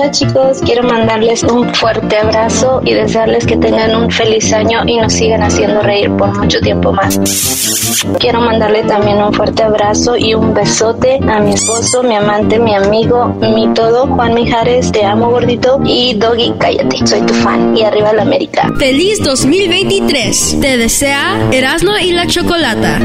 Hola chicos, quiero mandarles un fuerte abrazo y desearles que tengan un feliz año y nos sigan haciendo reír por mucho tiempo más. Quiero mandarle también un fuerte abrazo y un besote a mi esposo, mi amante, mi amigo, mi todo, Juan Mijares, te amo gordito y Doggy, cállate, soy tu fan y arriba la América. Feliz 2023, te desea Erasmo y la Chocolata.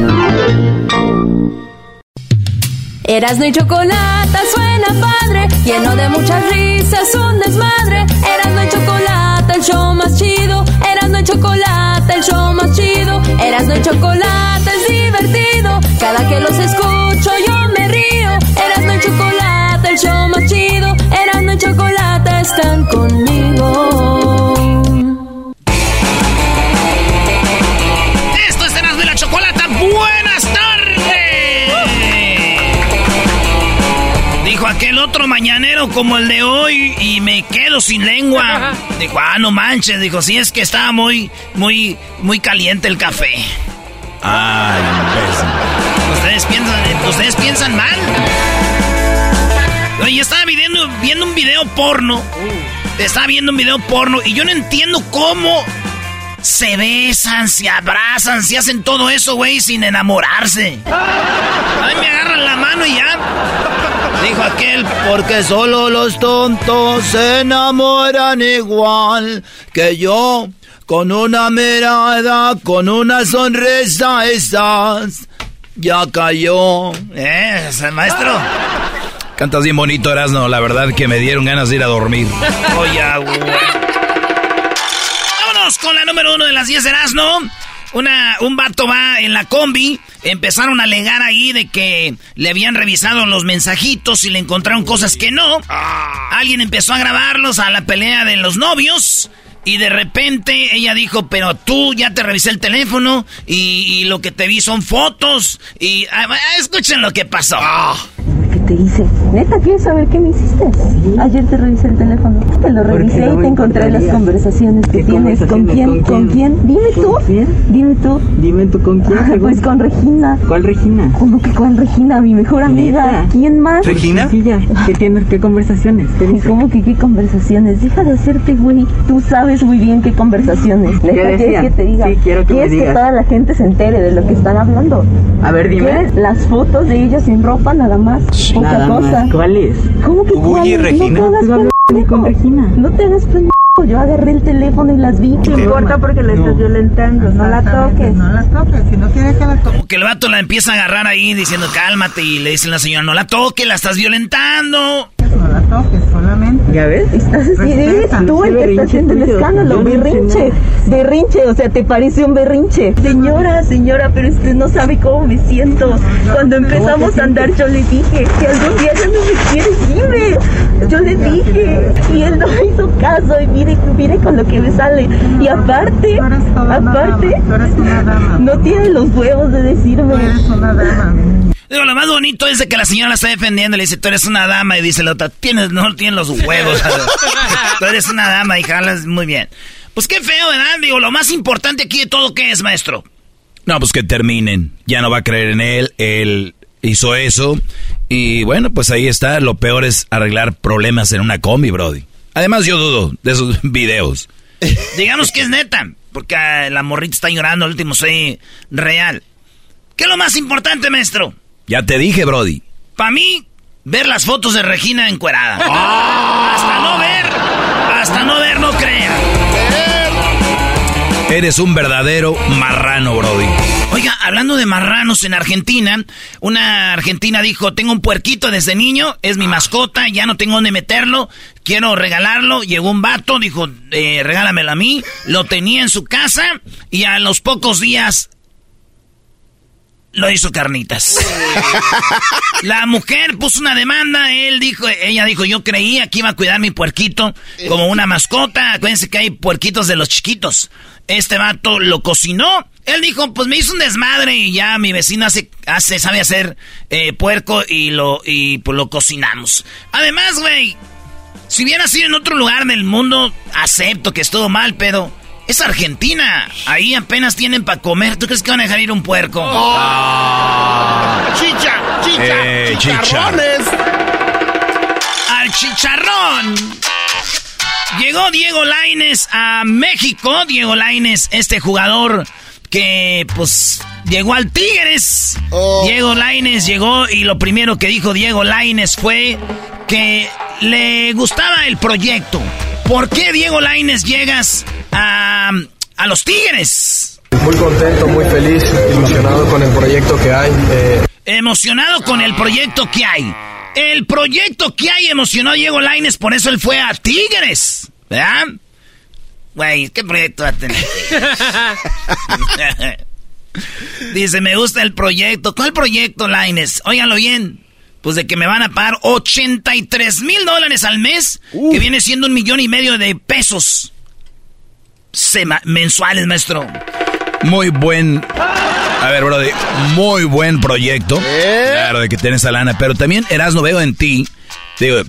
Erasmo y Chocolata suena padre, lleno de muchas risas, un desmadre. Erasmo y Chocolata, el show más chido. Erasmo y Chocolata, el show más chido. Erasmo y Chocolata es divertido. Cada que los escucho yo me río. Erasmo y Chocolata, el show más chido. Erasmo y Chocolata están conmigo. Como el de hoy y me quedo sin lengua. Dijo, ah, no manches. Dijo, sí, es que estaba muy, muy, muy caliente el café. Ay, imbécil. Ustedes piensan, ustedes piensan mal. Oye, estaba viendo, viendo un video porno. Estaba viendo un video porno y yo no entiendo cómo se besan, se abrazan, se hacen todo eso, güey, sin enamorarse. A mí me agarran la mano y ya. Dijo aquel, porque solo los tontos se enamoran igual que yo. Con una mirada, con una sonrisa, estás. Ya cayó. ¿Eh? maestro? Cantas bien bonito, Erasno. La verdad que me dieron ganas de ir a dormir. Oye, güey. Con la número uno de las 10 de Erasmo. Una, un vato va en la combi, empezaron a alegar ahí de que le habían revisado los mensajitos y le encontraron cosas que no. Alguien empezó a grabarlos a la pelea de los novios. Y de repente ella dijo, pero tú ya te revisé el teléfono y, y lo que te vi son fotos. Y ah, escuchen lo que pasó. ¿Qué te hice? Neta, ¿quieres saber qué me hiciste? Ayer te revisé el teléfono. Te lo revisé y te encontré las conversaciones que tienes. ¿Con quién? ¿Con quién? Dime tú. Dime tú. Dime tú con quién. Ah, pues con Regina. ¿Cuál Regina? ¿Cómo que con Regina? Mi mejor amiga. ¿Neta? ¿Quién más? ¿Regina? Sí, ya. ¿Qué tienes? ¿Qué conversaciones? ¿Qué dice? ¿Cómo que qué conversaciones? Deja de hacerte, güey. Tú sabes muy bien qué conversaciones. ¿Qué ¿Quieres que te diga? Sí, quiero que me ¿Quieres que digas. toda la gente se entere de lo que están hablando? A ver, dime. ¿Quieres las fotos de ella sin ropa nada más? Poca Nada cosa. más. ¿Cuál es? ¿Cómo que ¿Tú, Bully, cuál? Regina? Pendejo. con Regina. No te hagas pendejo. Yo agarré el teléfono y las vi. No importa porque la estás violentando. No la toques. No la toques, si no quieres que la toques. Como que el vato la empieza a agarrar ahí diciendo cálmate y le dice la señora no la toque, la estás violentando. No la toques, solamente. ¿Ya ves? Estás así, eres tú el que está haciendo el escándalo, berrinche, berrinche, o sea, te parece un berrinche. Señora, señora, pero usted no sabe cómo me siento. Cuando empezamos a andar yo le dije que algún día ya no me quieres, dime. Yo le dije y él no me hizo caso y mire, mire con lo que me sale. Y aparte, aparte, no tiene los huevos de Tú decirme. eres una dama. Digo, lo más bonito es de que la señora la está defendiendo. Le dice, tú eres una dama. Y dice la otra, tienes, no tienes los huevos. tú eres una dama y jalas muy bien. Pues qué feo, ¿verdad? Digo, lo más importante aquí de todo, ¿qué es, maestro? No, pues que terminen. Ya no va a creer en él. Él hizo eso. Y bueno, pues ahí está. Lo peor es arreglar problemas en una combi, Brody. Además, yo dudo de esos videos. Digamos que es neta. Porque ah, la morrita está llorando, el último soy real. ¿Qué es lo más importante, maestro? Ya te dije, Brody. Para mí, ver las fotos de Regina encuerada. Hasta no ver, hasta no ver, no crea. Eres un verdadero marrano, Brody. Oiga, hablando de marranos en Argentina, una argentina dijo, tengo un puerquito desde niño, es mi mascota, ya no tengo dónde meterlo, quiero regalarlo. Llegó un vato, dijo, eh, regálamelo a mí, lo tenía en su casa y a los pocos días lo hizo carnitas. La mujer puso una demanda, él dijo, ella dijo, yo creía que iba a cuidar mi puerquito como una mascota. Acuérdense que hay puerquitos de los chiquitos. Este vato lo cocinó. Él dijo, pues me hizo un desmadre y ya mi vecino hace, hace sabe hacer eh, puerco y lo, y pues lo cocinamos. Además, güey, si hubiera sido en otro lugar del mundo, acepto que estuvo mal, pero es Argentina. Ahí apenas tienen para comer. ¿Tú crees que van a dejar ir un puerco? Chicha, chicha, Eh, chicharrones. Al chicharrón. Llegó Diego Laines a México. Diego Laines, este jugador que pues llegó al Tigres. Diego Laines llegó y lo primero que dijo Diego Laines fue que le gustaba el proyecto. ¿Por qué Diego Laines llegas a, a los Tigres? Muy contento, muy feliz, ilusionado con el proyecto que hay. eh, Emocionado con el proyecto que hay. El proyecto que hay emocionó a Diego Laines, por eso él fue a Tigres. ¿Verdad? Güey, ¿qué proyecto va a tener? Dice, me gusta el proyecto. ¿Cuál proyecto, Laines? Óiganlo bien. Pues de que me van a pagar 83 mil dólares al mes, que viene siendo un millón y medio de pesos sema- mensuales, maestro. Muy buen. A ver, Brody, muy buen proyecto. Claro, de que tienes esa lana. Pero también, Erasmo, veo en ti. Digo,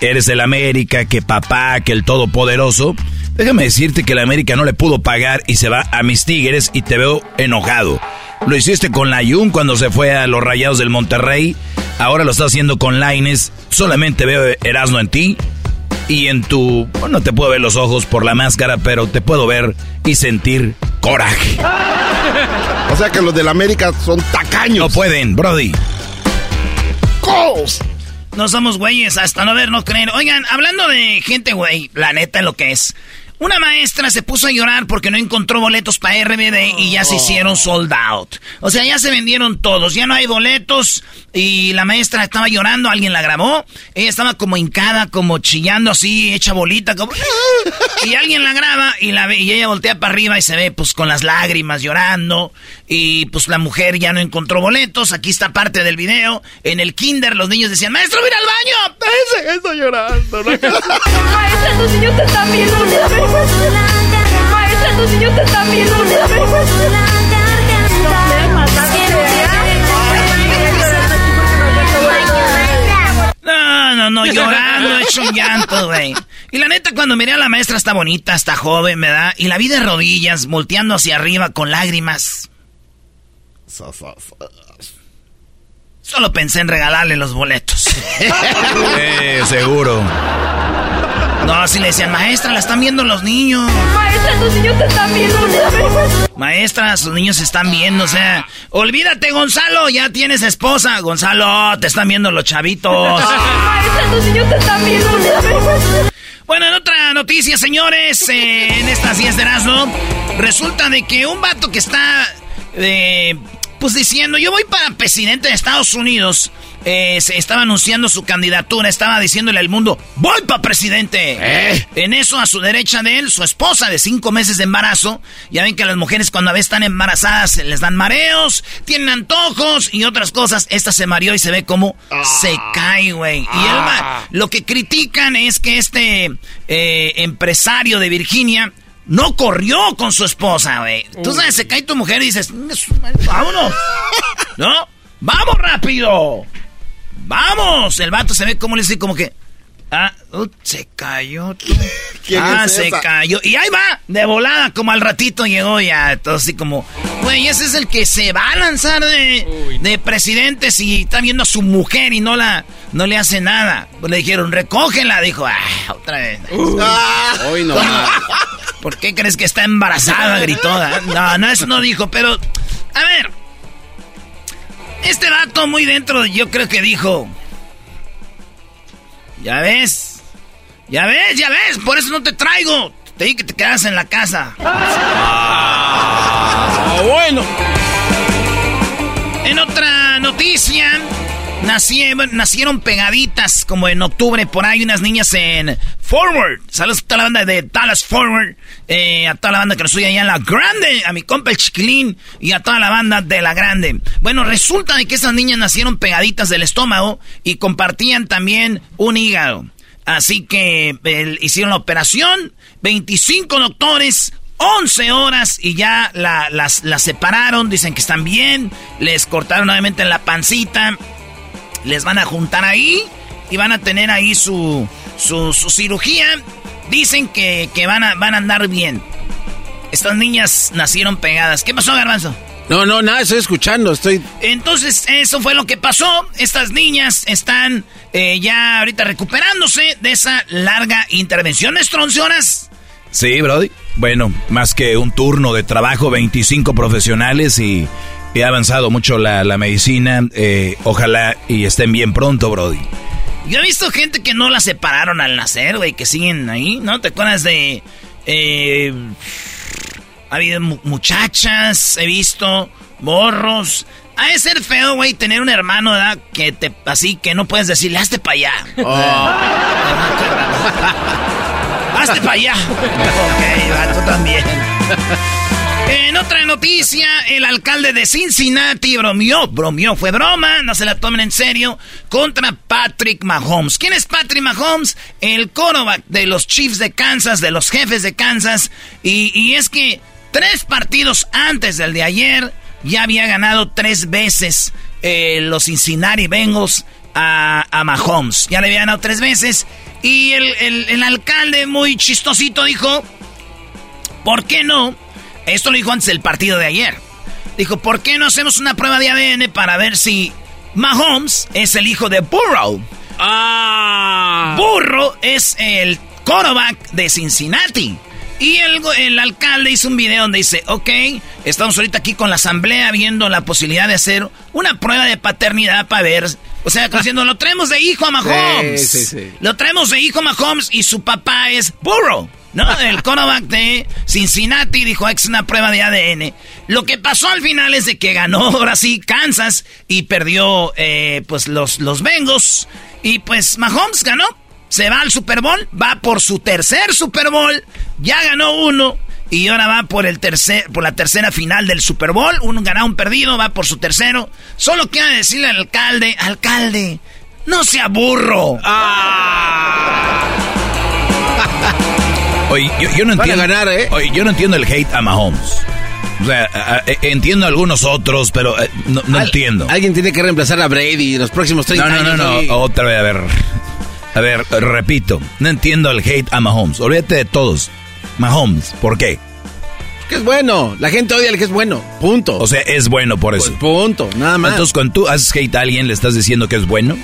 eres el América, que papá, que el todopoderoso. Déjame decirte que el América no le pudo pagar y se va a mis Tigres y te veo enojado. Lo hiciste con la Jun cuando se fue a los Rayados del Monterrey. Ahora lo estás haciendo con Laines. Solamente veo Erasmo en ti. Y en tu... Bueno, no te puedo ver los ojos por la máscara, pero te puedo ver y sentir coraje. O sea que los del América son tacaños. No pueden, Brody. No somos güeyes, hasta no ver, no creer. Oigan, hablando de gente güey, la neta lo que es. Una maestra se puso a llorar porque no encontró boletos para RBD y ya se hicieron sold out. O sea, ya se vendieron todos, ya no hay boletos y la maestra estaba llorando, alguien la grabó. Ella estaba como hincada, como chillando así, hecha bolita, como... Y alguien la graba y, la ve, y ella voltea para arriba y se ve pues con las lágrimas llorando. Y pues la mujer ya no encontró boletos. Aquí está parte del video. En el kinder los niños decían, maestro, mira al baño. Está llorando. Maestra, tus niños te están viendo. Maestra, tus niños te están viendo. No, no, no, llorando, hecho un llanto, güey. Y la neta, cuando miré a la maestra, está bonita, está joven, ¿verdad? Y la vi de rodillas, volteando hacia arriba con lágrimas. Solo pensé en regalarle los boletos. Eh, seguro. No, así le decían, maestra, la están viendo los niños. Maestra, tus niños te están viendo. Maestra, sus niños se están viendo, o sea, olvídate, Gonzalo, ya tienes esposa. Gonzalo, te están viendo los chavitos. Maestra, tus niños te están viendo. Bueno, en otra noticia, señores, eh, en estas 10 de Erasmo, resulta de que un vato que está, eh, pues diciendo, yo voy para presidente de Estados Unidos, eh, se estaba anunciando su candidatura, estaba diciéndole al mundo, voy para presidente. En eso, a su derecha de él, su esposa de cinco meses de embarazo, ya ven que las mujeres cuando a veces están embarazadas les dan mareos, tienen antojos y otras cosas. Esta se mareó y se ve como se cae, güey. Y él va- lo que critican es que este eh, empresario de Virginia no corrió con su esposa, güey. Tú sabes, se cae tu mujer y dices, vámonos. ¿No? ¡Vamos rápido! ¡Vamos! El vato se ve como le dice como que... Ah, uh, se cayó. tú. ¿Quién ah, es se esa? cayó. Y ahí va, de volada, como al ratito llegó ya. Todo así como, güey, ese es el que se va a lanzar de, de presidente si está viendo a su mujer y no la no le hace nada. Pues le dijeron, recógela. Dijo, ah, otra vez. Hoy no. ¿Por qué crees que está embarazada? Gritó. No, no, eso no dijo, pero. A ver. vato muy dentro, yo creo que dijo... Ya ves, ya ves, ya ves, por eso no te traigo. Te dije que te quedas en la casa. Ah, bueno. En otra noticia, nacieron, nacieron pegaditas como en octubre por ahí unas niñas en Forward. Saludos a toda la banda de Dallas Forward, eh, a toda la banda que nos oye allá en La Grande, a mi compa el chiquilín y a toda la banda de La Grande. Bueno, resulta de que esas niñas nacieron pegaditas del estómago y compartían también un hígado. Así que hicieron la operación, 25 doctores, 11 horas y ya la- las, las separaron, dicen que están bien, les cortaron nuevamente en la pancita, les van a juntar ahí y van a tener ahí su, su, su cirugía. Dicen que, que van, a, van a andar bien. Estas niñas nacieron pegadas. ¿Qué pasó, Garbanzo? No, no, nada, estoy escuchando, estoy... Entonces, eso fue lo que pasó. Estas niñas están eh, ya ahorita recuperándose de esa larga intervención. ¿Es 11 horas? Sí, Brody. Bueno, más que un turno de trabajo, 25 profesionales y ha avanzado mucho la, la medicina. eh, ojalá y estén bien pronto, Brody. Yo he visto gente que no la separaron al nacer, güey, que siguen ahí, ¿no? ¿Te acuerdas de... eh, ha habido mu- muchachas, he visto morros. Ha de ser feo, güey, tener un hermano, ¿verdad? Que te, así que no puedes decirle, hazte para allá. hazte para allá. ok, va, tú también. En otra noticia, el alcalde de Cincinnati bromeó, bromeó, fue broma, no se la tomen en serio, contra Patrick Mahomes. ¿Quién es Patrick Mahomes? El quarterback de los Chiefs de Kansas, de los jefes de Kansas. Y, es que tres partidos antes del de ayer ya había ganado tres veces eh, los Cincinnati Bengals a, Mahomes. Ya le había ganado tres veces. Y el alcalde muy chistosito dijo, ¿por qué no? Esto lo dijo antes del partido de ayer. Dijo, ¿por qué no hacemos una prueba de ADN para ver si Mahomes es el hijo de Burrow? Ah. Burrow es el quarterback de Cincinnati. Y el, el alcalde hizo un video donde dice, ok, estamos ahorita aquí con la asamblea viendo la posibilidad de hacer una prueba de paternidad para ver... O sea, diciendo, lo traemos de hijo a Mahomes. Sí, sí, sí. Lo traemos de hijo a Mahomes y su papá es Burrow. ¿No? El quarterback de Cincinnati dijo, es una prueba de ADN. Lo que pasó al final es de que ganó ahora sí Kansas y perdió eh, pues los, los Bengals. Y pues Mahomes ganó. Se va al Super Bowl, va por su tercer Super Bowl, ya ganó uno y ahora va por el tercer, por la tercera final del Super Bowl, un ganado, un perdido, va por su tercero. Solo quiero decirle al alcalde, alcalde, no sea burro. Oye, yo, yo no Van a entiendo. ganar, ¿eh? Oye, yo no entiendo el hate a Mahomes. O sea, a- a- entiendo a algunos otros, pero eh, no, no Al- entiendo. Alguien tiene que reemplazar a Brady en los próximos 30 No, no, no, no. oye. Otra vez, a ver. A ver, repito. No entiendo el hate a Mahomes. Olvídate de todos. Mahomes, ¿por qué? Que es bueno. La gente odia al que es bueno. Punto. O sea, es bueno por eso. Pues punto. Nada más. Entonces, cuando tú haces hate a alguien, le estás diciendo que es bueno.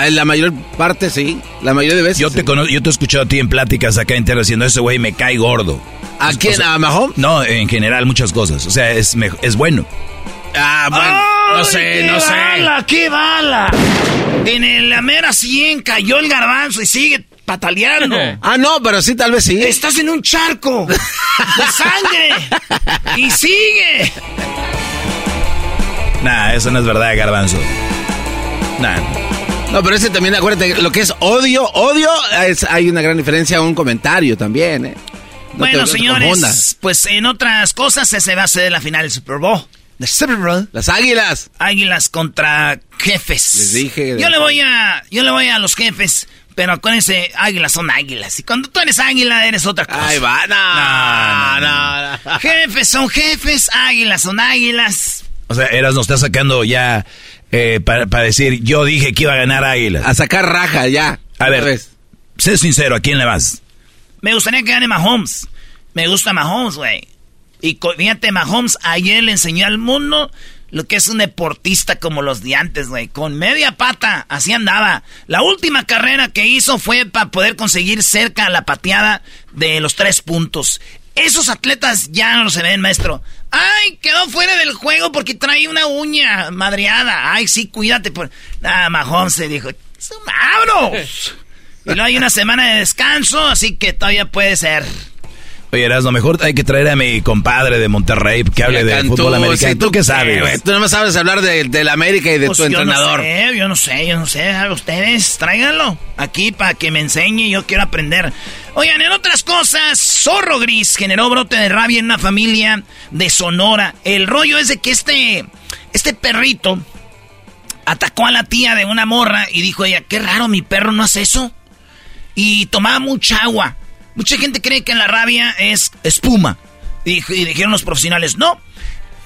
Eh, La mayor parte sí. La mayoría de veces. Yo te, sí. cono- yo te he escuchado a ti en pláticas acá enteras diciendo, ese güey me cae gordo. ¿A quién? O sea, ¿A Mahomes? No, en general, muchas cosas. O sea, es, es bueno. Ah, bueno. no sé, ¡Ay, no qué sé. bala, qué bala! En el- la mera 100 cayó el garbanzo y sigue pataleando. Ah, no, pero sí, tal vez sí. Estás en un charco de sangre y sigue. Nah, eso no es verdad, garbanzo. Nah. No, pero ese también, acuérdate, lo que es odio, odio, es- hay una gran diferencia a un comentario también, ¿eh? No bueno, te señores, pues en otras cosas ese va a ser la final del Super Bowl. The Super Bowl. Las águilas. Águilas contra jefes. Les dije Yo le voy a, yo le voy a los jefes, pero acuérdense, águilas son águilas. Y cuando tú eres águila, eres otra cosa. Ahí va, no, no, no. Jefes son jefes, águilas son águilas. O sea, Eras nos está sacando ya eh, para, para decir, yo dije que iba a ganar Águila. A sacar raja ya. A ver, vez. sé sincero, ¿a quién le vas? Me gustaría que gane Mahomes. Me gusta Mahomes, güey. Y fíjate, Mahomes ayer le enseñó al mundo lo que es un deportista como los de antes, güey. Con media pata, así andaba. La última carrera que hizo fue para poder conseguir cerca la pateada de los tres puntos. Esos atletas ya no se ven, maestro. Ay, quedó fuera del juego porque trae una uña madreada. Ay, sí, cuídate. Por... Ah, Mahomes se dijo, ¡vámonos! Y luego hay una semana de descanso, así que todavía puede ser. Oye, lo mejor hay que traer a mi compadre de Monterrey que hable de fútbol americano. ¿Tú, qué sabes? güey? tú no me sabes hablar de, la América y de Pues tu entrenador. Yo no sé, yo no sé, yo no sé. Ustedes, tráiganlo aquí para que me enseñe. Yo quiero aprender. Oigan, en otras cosas, Zorro Gris generó brote de rabia en una familia de Sonora. El rollo es de que este, este perrito atacó a la tía de una morra y dijo ella, qué raro, mi perro no hace eso. Y tomaba mucha agua. Mucha gente cree que la rabia es espuma. Y, dijeron los profesionales, no.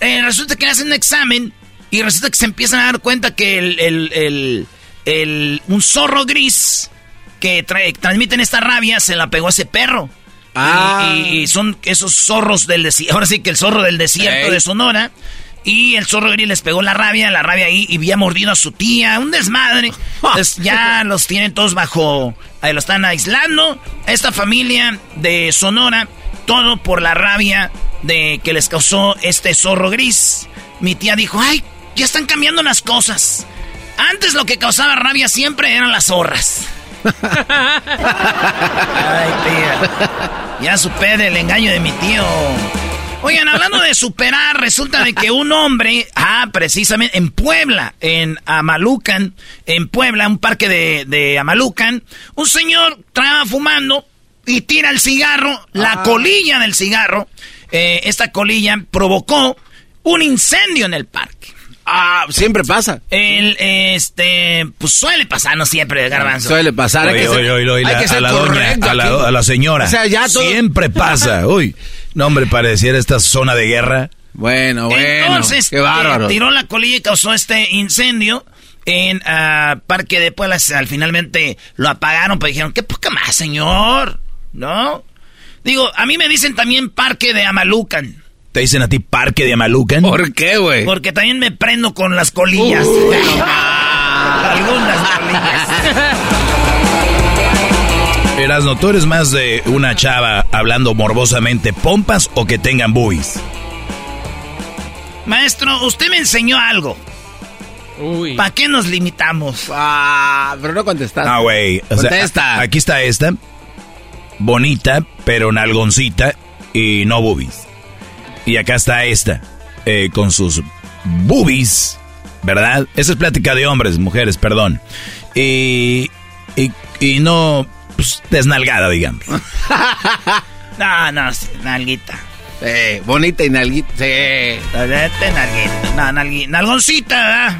Eh, resulta que hacen un examen y resulta que se empiezan a dar cuenta que el, el, un zorro gris que transmiten esta rabia se la pegó a ese perro. Ah. Y, son esos zorros del desierto. Ahora sí que el zorro del desierto de Sonora. Y el zorro gris les pegó la rabia, la rabia ahí, y había mordido a su tía, un desmadre. Entonces ya los tienen todos bajo, ahí lo están aislando. Esta familia de Sonora, todo por la rabia de que les causó este zorro gris. Mi tía dijo, ay, ya están cambiando las cosas. Antes lo que causaba rabia siempre eran las zorras. ay, tía. Ya supe del engaño de mi tío. Oigan, hablando de superar, resulta de que un hombre, ah, precisamente en Puebla, en Amalucan, en Puebla, un parque de, de Amalucan, un señor estaba fumando y tira el cigarro, la ah. colilla del cigarro, eh, esta colilla provocó un incendio en el parque. Ah, siempre pasa. El, este, pues suele pasar, no siempre, garbanzo. Suele pasar. hay que ser, a, la doña, a la, señora. O sea, ya Siempre pasa. Uy, no, hombre, pareciera esta zona de guerra. Bueno, bueno. Entonces, qué bárbaro. tiró la colilla y causó este incendio en uh, Parque de Puebla. Al finalmente lo apagaron, pero dijeron, qué poca más, señor. ¿No? Digo, a mí me dicen también Parque de Amalucan. ¿Te dicen a ti parque de Amalucan? ¿Por qué, güey? Porque también me prendo con las colillas. Algunas colillas. Erasno, ¿tú eres más de una chava hablando morbosamente pompas o que tengan boobies? Maestro, usted me enseñó algo. Uy. ¿Para qué nos limitamos? Ah, pero no contestaste. Ah, güey. Contesta. aquí está esta. Bonita, pero nalgoncita y no boobies. Y acá está esta, eh, con sus boobies, ¿verdad? Esa es plática de hombres, mujeres, perdón. Y, y, no, pues, desnalgada, digamos. no, no, nalguita. Sí, bonita y nalguita, sí. nalguita, no, nalguita, nalgoncita, ¿verdad?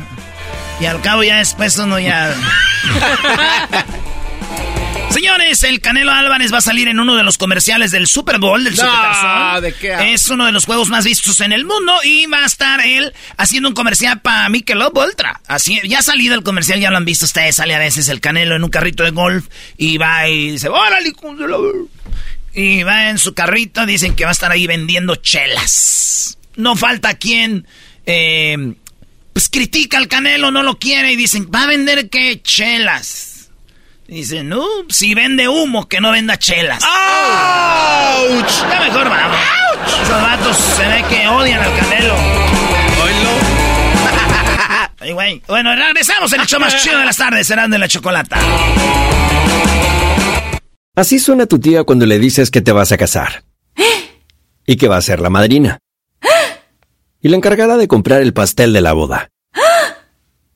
Y al cabo ya después uno ya... Señores, el Canelo Álvarez va a salir en uno de los comerciales del Super Bowl del no, ¿de qué? Es uno de los juegos más vistos en el mundo y va a estar él haciendo un comercial para Michelob Ultra. Así, ya ha salido el comercial, ya lo han visto ustedes, sale a veces el Canelo en un carrito de golf y va y dice, órale, y va en su carrito, dicen que va a estar ahí vendiendo chelas. No falta quien eh, pues critica al Canelo, no lo quiere y dicen, ¿va a vender qué? Chelas. Dice, no, si vende humo, que no venda chelas. ¡Auch! Ya mejor vamos. Esos vatos se ve que odian al canelo. Ay, güey. Bueno, regresamos el hecho más chido de las tardes, serán de la chocolata. Así suena tu tía cuando le dices que te vas a casar. Y que va a ser la madrina. Y la encargada de comprar el pastel de la boda.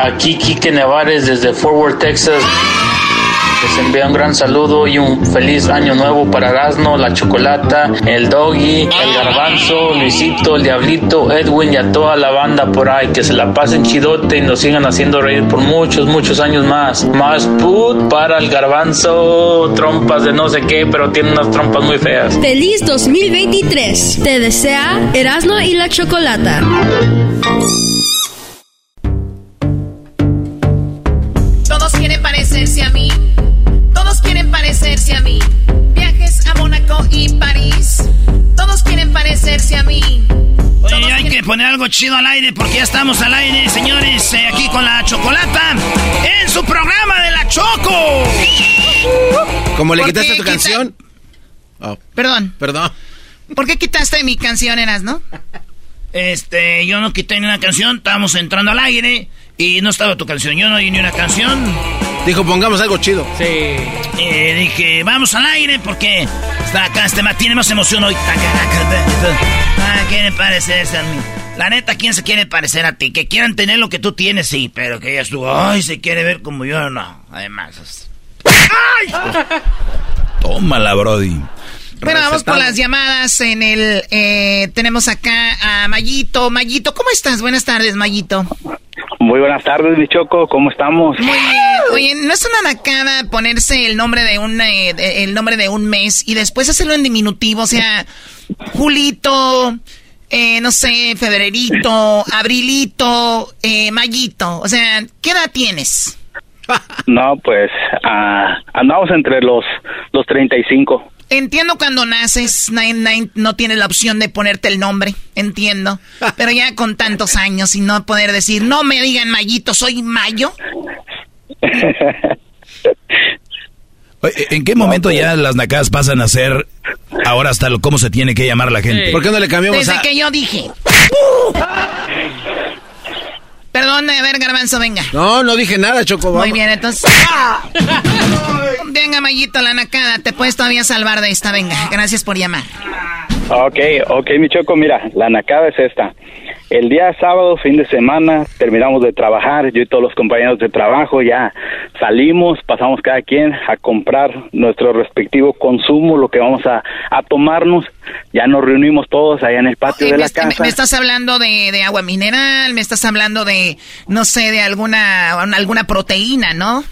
Aquí Quique Nevares desde Fort Worth, Texas. Les envía un gran saludo y un feliz año nuevo para Erasmo, la Chocolata, el Doggy, el Garbanzo, Luisito, el Diablito, Edwin y a toda la banda por ahí. Que se la pasen chidote y nos sigan haciendo reír por muchos, muchos años más. Más put para el Garbanzo, trompas de no sé qué, pero tiene unas trompas muy feas. Feliz 2023. Te desea Erasmo y la Chocolata. París. Todos quieren parecerse a mí. Oye, hay que poner algo chido al aire porque ya estamos al aire, señores, eh, aquí con la chocolata en su programa de la Choco. Como le ¿Por quitaste tu quita- canción. Oh, Perdón. perdón. ¿Por qué quitaste mi canción, Eras, no? Este, yo no quité ni una canción, estábamos entrando al aire y no estaba tu canción, yo no oí ni una canción. Dijo, pongamos algo chido. Sí. Eh, dije, vamos al aire porque está acá, este ma- tiene más emoción hoy. Ah, quiere parecerse a mí. La neta, ¿quién se quiere parecer a ti? Que quieran tener lo que tú tienes, sí, pero que ella estuvo, ay, se quiere ver como yo, no. Además, es- Tómala, Brody. Bueno, vamos por Recetado. las llamadas en el... eh, tenemos acá a Mayito. Mayito, ¿cómo estás? Buenas tardes, Mayito. Muy buenas tardes, mi Choco, ¿cómo estamos? Muy bien. Oye, ¿no es una nacada ponerse el nombre de un, eh, el nombre de un mes y después hacerlo en diminutivo? O sea, Julito, eh, no sé, Febrerito, Abrilito, eh, Mayito. O sea, ¿qué edad tienes? No, pues ah, andamos entre los, los 35. Entiendo cuando naces, na- na- no tienes la opción de ponerte el nombre, entiendo. Pero ya con tantos años y no poder decir, no me digan Mayito, soy Mayo. ¿En qué momento ya las nacadas pasan a ser ahora hasta lo, cómo se tiene que llamar la gente? ¿Por qué no le cambiamos Desde a...? que yo dije. Perdón, a ver, Garbanzo, venga. No, no dije nada, Choco. Muy bien, entonces. Venga, Mayito, la nacada, te puedes todavía salvar de esta, venga. Gracias por llamar. Ok, ok, mi Choco, mira, la nacada es esta. El día sábado, fin de semana, terminamos de trabajar, yo y todos los compañeros de trabajo ya salimos, pasamos cada quien a comprar nuestro respectivo consumo, lo que vamos a, a tomarnos, ya nos reunimos todos allá en el patio de la me- casa. me estás hablando de, de agua mineral, me estás hablando de, no sé, de alguna, alguna proteína, ¿no?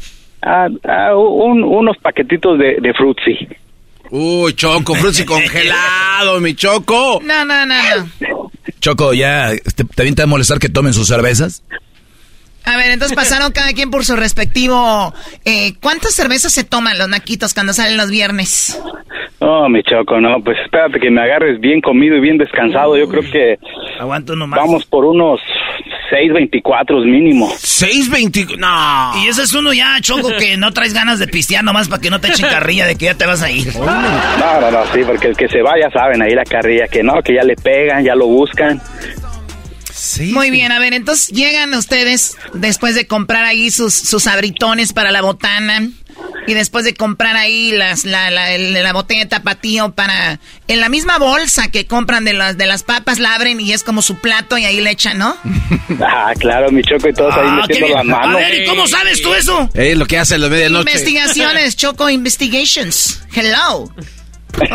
Ah, ah, un- unos paquetitos de, de frutzi. Uy, Choco, frutzi congelado, mi Choco. No, no, no, no. Choco, ¿ya te, también te va a molestar que tomen sus cervezas? A ver, entonces pasaron cada quien por su respectivo... Eh, ¿Cuántas cervezas se toman los naquitos cuando salen los viernes? No, mi Choco, no, pues espérate que me agarres bien comido y bien descansado. Yo creo que Aguanto nomás. vamos por unos 6.24 mínimo. ¿6.24? No. Y ese es uno ya, Choco, que no traes ganas de pistear nomás para que no te echen carrilla de que ya te vas a ir. No, no, no, sí, porque el que se va ya saben, ahí la carrilla, que no, que ya le pegan, ya lo buscan. Muy bien, a ver, entonces llegan ustedes después de comprar ahí sus, sus abritones para la botana y después de comprar ahí las, la, la, la botella de tapatío para... En la misma bolsa que compran de las, de las papas, la abren y es como su plato y ahí le echan, ¿no? Ah, claro, mi Choco, y todos ahí Ah, metiendo la mano. A ver, ¿y cómo sabes tú eso? Es lo que hace a la medianoche. Investigaciones, Choco Investigations. Hello.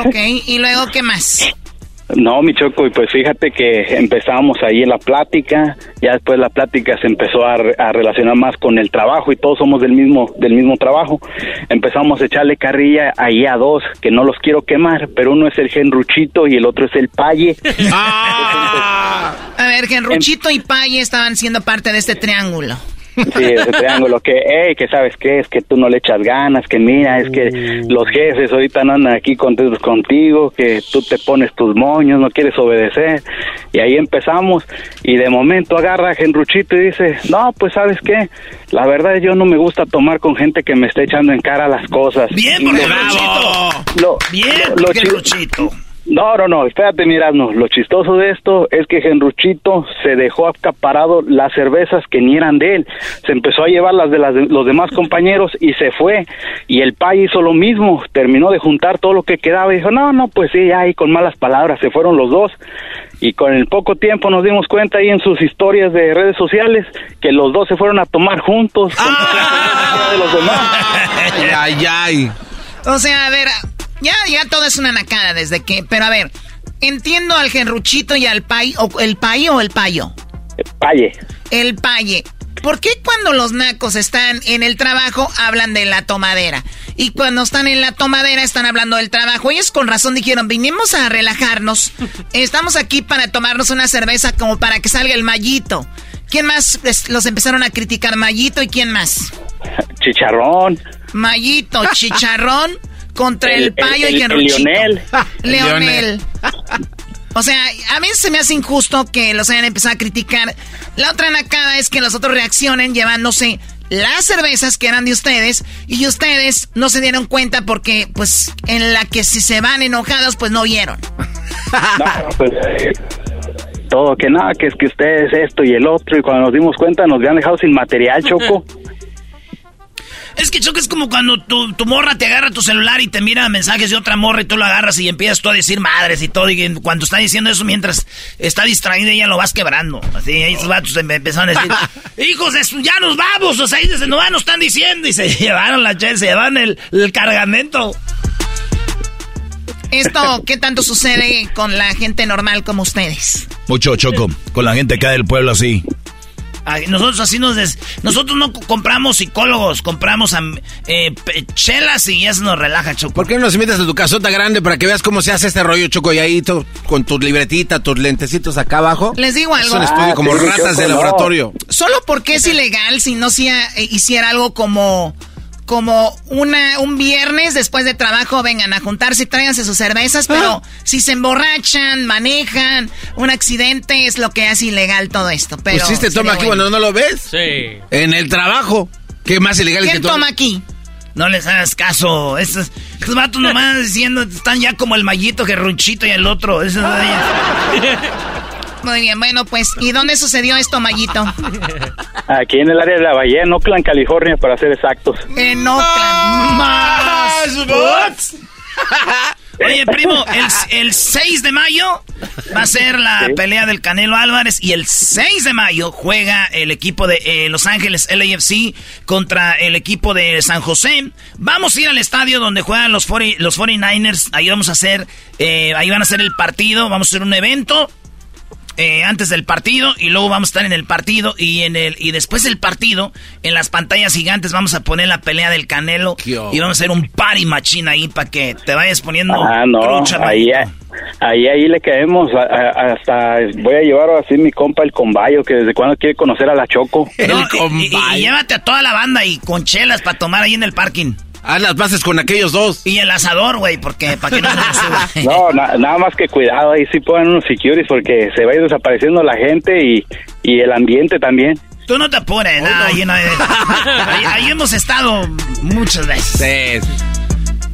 Ok, y luego, ¿qué más? No, mi Choco, y pues fíjate que empezamos ahí en la plática, ya después la plática se empezó a, re- a relacionar más con el trabajo y todos somos del mismo del mismo trabajo. Empezamos a echarle carrilla ahí a dos, que no los quiero quemar, pero uno es el Genruchito y el otro es el Paye. A ver, Genruchito y Paye estaban siendo parte de este triángulo. Sí, ese triángulo que, hey, que sabes qué, es que tú no le echas ganas, que mira, es que los jefes ahorita andan aquí contentos contigo, que tú te pones tus moños, no quieres obedecer. Y ahí empezamos, y de momento agarra a Genruchito y dice, no, pues sabes qué, la verdad yo no me gusta tomar con gente que me esté echando en cara las cosas. Bien, por lo- Genruchito. lo- Bien, lo- lo Genruchito. No, no, no, espérate, mirando. Lo chistoso de esto es que Genruchito se dejó acaparado las cervezas que ni eran de él. Se empezó a llevar las de, las de los demás compañeros y se fue. Y el Pay hizo lo mismo. Terminó de juntar todo lo que quedaba y dijo, no, no, pues sí, ahí con malas palabras se fueron los dos. Y con el poco tiempo nos dimos cuenta ahí en sus historias de redes sociales que los dos se fueron a tomar juntos. con de los demás. Ay, ay. O sea, a ver, ya, ya todo es una nacada desde que. Pero a ver, entiendo al Genruchito y al Pay, o el Pay o el Payo. Paye. El Paye. ¿Por qué cuando los nacos están en el trabajo hablan de la tomadera? Y cuando están en la tomadera están hablando del trabajo. Ellos con razón dijeron, vinimos a relajarnos. Estamos aquí para tomarnos una cerveza como para que salga el mallito. ¿Quién más los empezaron a criticar? Mallito y quién más? Chicharrón. Mallito, chicharrón contra el, El- payo el- y el Genruchito. Lionel. El Leonel. O sea, a mí se me hace injusto que los hayan empezado a criticar. La otra nacada es que los otros reaccionen llevándose las cervezas que eran de ustedes y ustedes no se dieron cuenta porque, pues, en la que si se van enojados, pues no vieron. No, pues, eh, todo que nada, que es que ustedes esto y el otro, y cuando nos dimos cuenta nos habían dejado sin material, Choco. Es que Choco es como cuando tu, tu morra te agarra tu celular y te mira mensajes de otra morra y tú lo agarras y empiezas tú a decir madres y todo. Y cuando está diciendo eso mientras está distraída ella lo vas quebrando. Así, ahí esos vatos em- empezaron a decir, hijos de su, ya nos vamos. O sea, ahí desde no nos están diciendo. Y se llevaron la chela, se llevaron el, el cargamento. Esto, ¿qué tanto sucede con la gente normal como ustedes? Mucho choco. Con la gente acá del pueblo así. Nosotros así nos des... Nosotros no co- compramos psicólogos, compramos am- eh, chelas y eso nos relaja, Choco. ¿Por qué no nos invitas a tu casota grande para que veas cómo se hace este rollo, Choco? Y ahí tú, con tu libretita, tus lentecitos acá abajo. Les digo Es algo. un estudio como Ah, sí, ratas Choco, de no. laboratorio. Solo porque es ilegal si no se ha- eh, hiciera algo como como una un viernes después de trabajo vengan a juntarse y tráiganse sus cervezas, pero si se emborrachan, manejan, un accidente es lo que hace ilegal todo esto. Pero Pusiste sería toma aquí bueno. cuando no lo ves. Sí. En el trabajo. ¿Qué más ilegal que ¿Quién todo? toma aquí? No les hagas caso. Estos, estos vatos nomás diciendo, están ya como el mallito, que y el otro. Esos ahí. Muy bien, bueno, pues, ¿y dónde sucedió esto, Mayito? Aquí en el área de la Bahía, en Oakland, California, para ser exactos. En Oakland. ¡Más bots! Oye, primo, el, el 6 de mayo va a ser la Sí. pelea del Canelo Álvarez y el 6 de mayo juega el equipo de eh, Los Ángeles LAFC contra el equipo de San José. Vamos a ir al estadio donde juegan los, 40 los 49ers. Ahí vamos a hacer, eh, ahí van a hacer el partido, vamos a hacer un evento. Eh, antes del partido y luego vamos a estar en el partido y en el y después del partido en las pantallas gigantes vamos a poner la pelea del Canelo y vamos a hacer un party machine ahí para que te vayas poniendo Ah, no, trucha, ahí, ahí, ahí le caemos. a- a- hasta voy a llevar así mi compa el combayo, que desde cuando quiere conocer a la Choco. No, y, y- y llévate a toda la banda y con chelas para tomar ahí en el parking. Haz las bases con aquellos dos. Y el asador, güey, porque para que no se. No, na- nada más que cuidado, ahí sí ponen unos securities porque se va a ir desapareciendo la gente y, y el ambiente también. Tú no te apures, nada, ahí, no hay- ahí- ahí hemos estado muchas veces.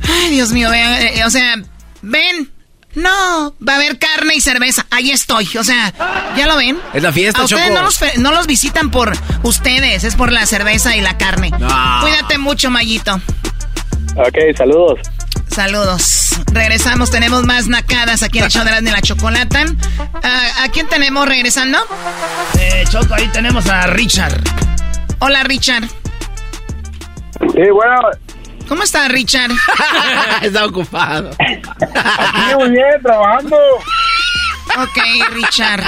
Ay, Dios mío, vean, eh, o sea, ven. No, va a haber carne y cerveza. Ahí estoy. O sea, ¿ya lo ven? Es la fiesta, A ustedes Choco. no los, no los visitan por ustedes, es por la cerveza y la carne. No. Cuídate mucho, Mayito. Ok, saludos. Saludos. Regresamos, tenemos más nacadas aquí en el show de la, la chocolata. Ah, ¿A quién tenemos regresando? Eh, Choco, ahí tenemos a Richard. Hola, Richard. Sí, bueno. ¿Cómo está, Richard? Está ocupado. Aquí muy bien, trabajando. Ok, Richard.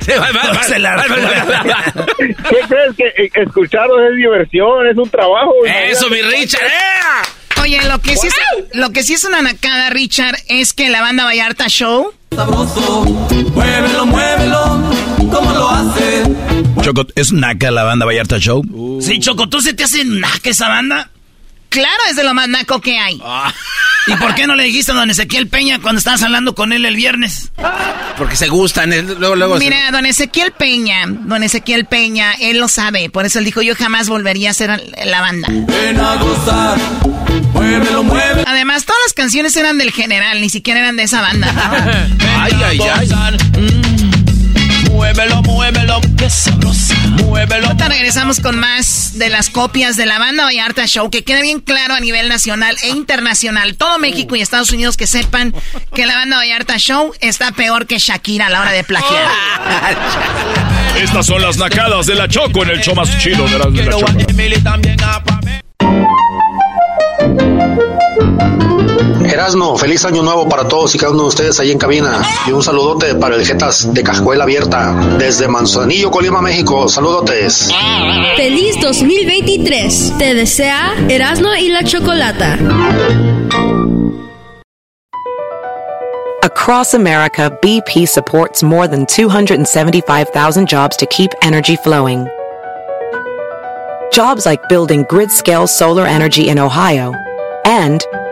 Se va, va, va, Se la- va, va, va, va. ¿Qué crees que eh, escucharlos es diversión, es un trabajo? Eso, mi Richard. ¡eh! Oye, lo que sí es, lo que sí es una nacada, Richard, es que la banda Vallarta Show Muévelo, muévelo, ¿cómo lo hace? Choco, ¿es naca la banda Vallarta Show? Sí, Choco, ¿tú se te hace naca esa banda? Claro, es de lo más naco que hay. ¿Y por qué no le dijiste a don Ezequiel Peña cuando estabas hablando con él el viernes? Porque se gustan. Luego, luego. se- Mira, don Ezequiel Peña, don Ezequiel Peña, él lo sabe, por eso él dijo, yo jamás volvería a ser la banda. Ven a gozar, muévelo, muévelo. Además, todas las canciones eran del general, ni siquiera eran de esa banda. ¿no? Ay, ay, ay. Muévelo, muévelo, qué sabrosa. Muévelo. Ahorita regresamos con más de las copias de la banda Vallarta Show, que quede bien claro a nivel nacional e internacional, todo México y Estados Unidos que sepan que la banda Vallarta Show está peor que Shakira a la hora de plagiar. Estas son las nacadas de la Choco en el show más chido de la, de la Quiero Choco. Erasno, feliz año nuevo para todos y cada uno de ustedes ahí en cabina. Y un saludote para el Jetas de Cajuela Abierta, desde Manzanillo, Colima, México. Saludotes. Feliz 2023. Te desea Erasmo y la Chocolata. Across America, BP supports more than 275,000 jobs to keep energy flowing. Jobs like building grid-scale solar energy in Ohio and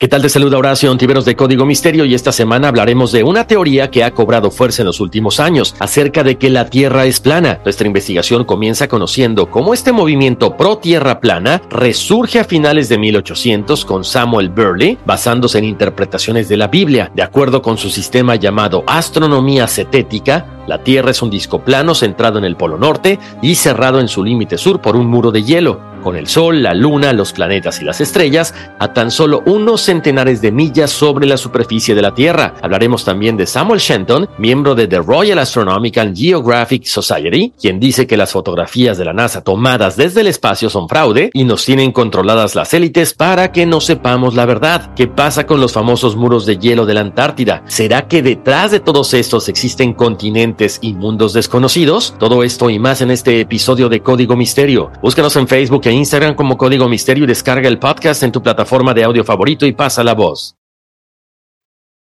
¿Qué tal? Te saluda Horacio Ontiveros de Código Misterio y esta semana hablaremos de una teoría que ha cobrado fuerza en los últimos años acerca de que la Tierra es plana. Nuestra investigación comienza conociendo cómo este movimiento pro Tierra plana resurge a finales de 1800 con Samuel Burley basándose en interpretaciones de la Biblia. De acuerdo con su sistema llamado astronomía cetética, la Tierra es un disco plano centrado en el polo norte y cerrado en su límite sur por un muro de hielo con el Sol, la Luna, los planetas y las estrellas a tan solo unos centenares de millas sobre la superficie de la Tierra. Hablaremos también de Samuel Shenton, miembro de The Royal Astronomical Geographic Society, quien dice que las fotografías de la NASA tomadas desde el espacio son fraude y nos tienen controladas las élites para que no sepamos la verdad. ¿Qué pasa con los famosos muros de hielo de la Antártida? ¿Será que detrás de todos estos existen continentes y mundos desconocidos? Todo esto y más en este episodio de Código Misterio. Búscanos en Facebook e Instagram como Código Misterio y descarga el podcast en tu plataforma de audio favorito y pasa la voz.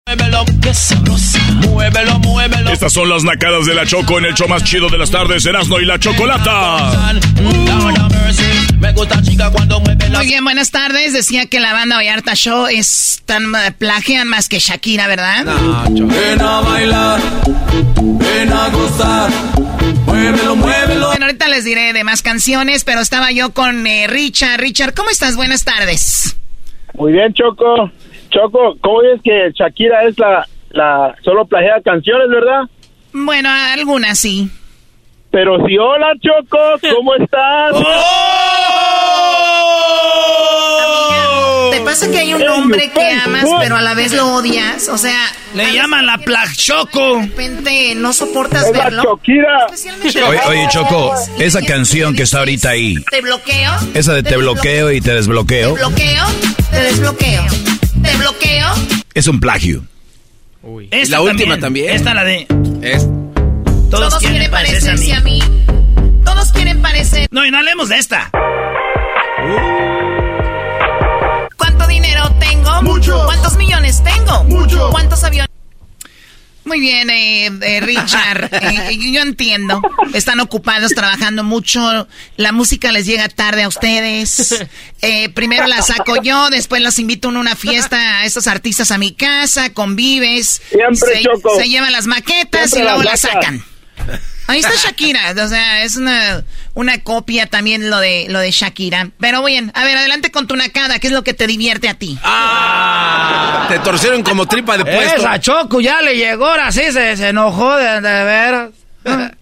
Muévelo, qué sabrosa. Muévelo, muévelo. Estas son las nacadas de la Choco en el show más chido de las tardes, Erasmo y la Chocolata. Lord have mercy. Me gusta chica cuando mueve la Muy bien, buenas tardes. Decía que la banda Vallarta Show es tan eh, plagian más que Shakira, ¿verdad? Ven a bailar, ven a gozar. Muévelo, muévelo. Bueno, ahorita les diré de más canciones, pero estaba yo con eh, Richard. Richard, ¿cómo estás? Buenas tardes. Muy bien, Choco. Choco, ¿cómo es que Shakira es la, la solo plagia canciones, verdad? Bueno, algunas sí. Pero sí, hola, Choco, ¿cómo estás? ¿Te pasa que hay un hombre que amas, pero a la vez lo odias? O sea... Le llaman la Choco. De repente no soportas Es la verlo. Shakira. Oye, oye, Choco, esa canción que está ahorita ahí, Te bloqueo. esa de te bloqueo y te Te desbloqueo, bloqueo. Te desbloqueo. Te bloqueo. es un plagio. Esta la última también. Esta la de. Es- Todos, quieren parecerse a mí. Todos quieren parecer. No, y no hablemos de esta. ¿Cuánto dinero tengo? Mucho. ¿Cuántos millones tengo? Mucho. ¿Cuántos aviones? Muy bien, eh, eh, Richard. eh, yo entiendo. Están ocupados trabajando mucho. La música les llega tarde a ustedes. Eh, primero la saco yo, después los invito a una fiesta a estos artistas a mi casa, convives. Siempre, se, Choco. se llevan las maquetas Siempre y luego las sacan. Ahí está Shakira, o sea, es una, una copia también lo de lo de Shakira. Pero bien, a ver, adelante con tu nacada, ¿qué es lo que te divierte a ti? Ah, te torcieron como tripa de puesto. Esa Choco ya le llegó, ahora sí se, se enojó de, de veras.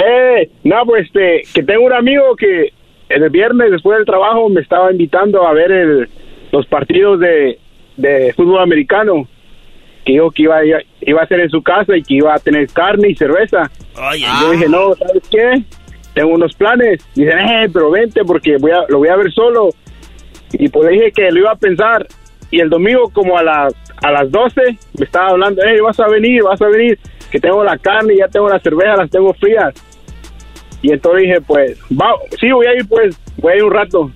Eh, no, pues este, que tengo un amigo que el viernes después del trabajo me estaba invitando a ver el, los partidos de, de fútbol americano. Que dijo que iba, a- iba a hacer en su casa y que iba a tener carne y cerveza. Y yo dije, no, ¿sabes qué? Tengo unos planes. Dicen, eh, pero vente porque voy a, lo voy a ver solo. Y pues le dije que lo iba a pensar. Y el domingo como a las, a las 12 me estaba hablando, hey, vas a venir, vas a venir. Que tengo la carne, ya tengo la cerveza, las tengo frías. Y entonces dije, pues, va, sí, voy a ir, pues, voy a ir un rato.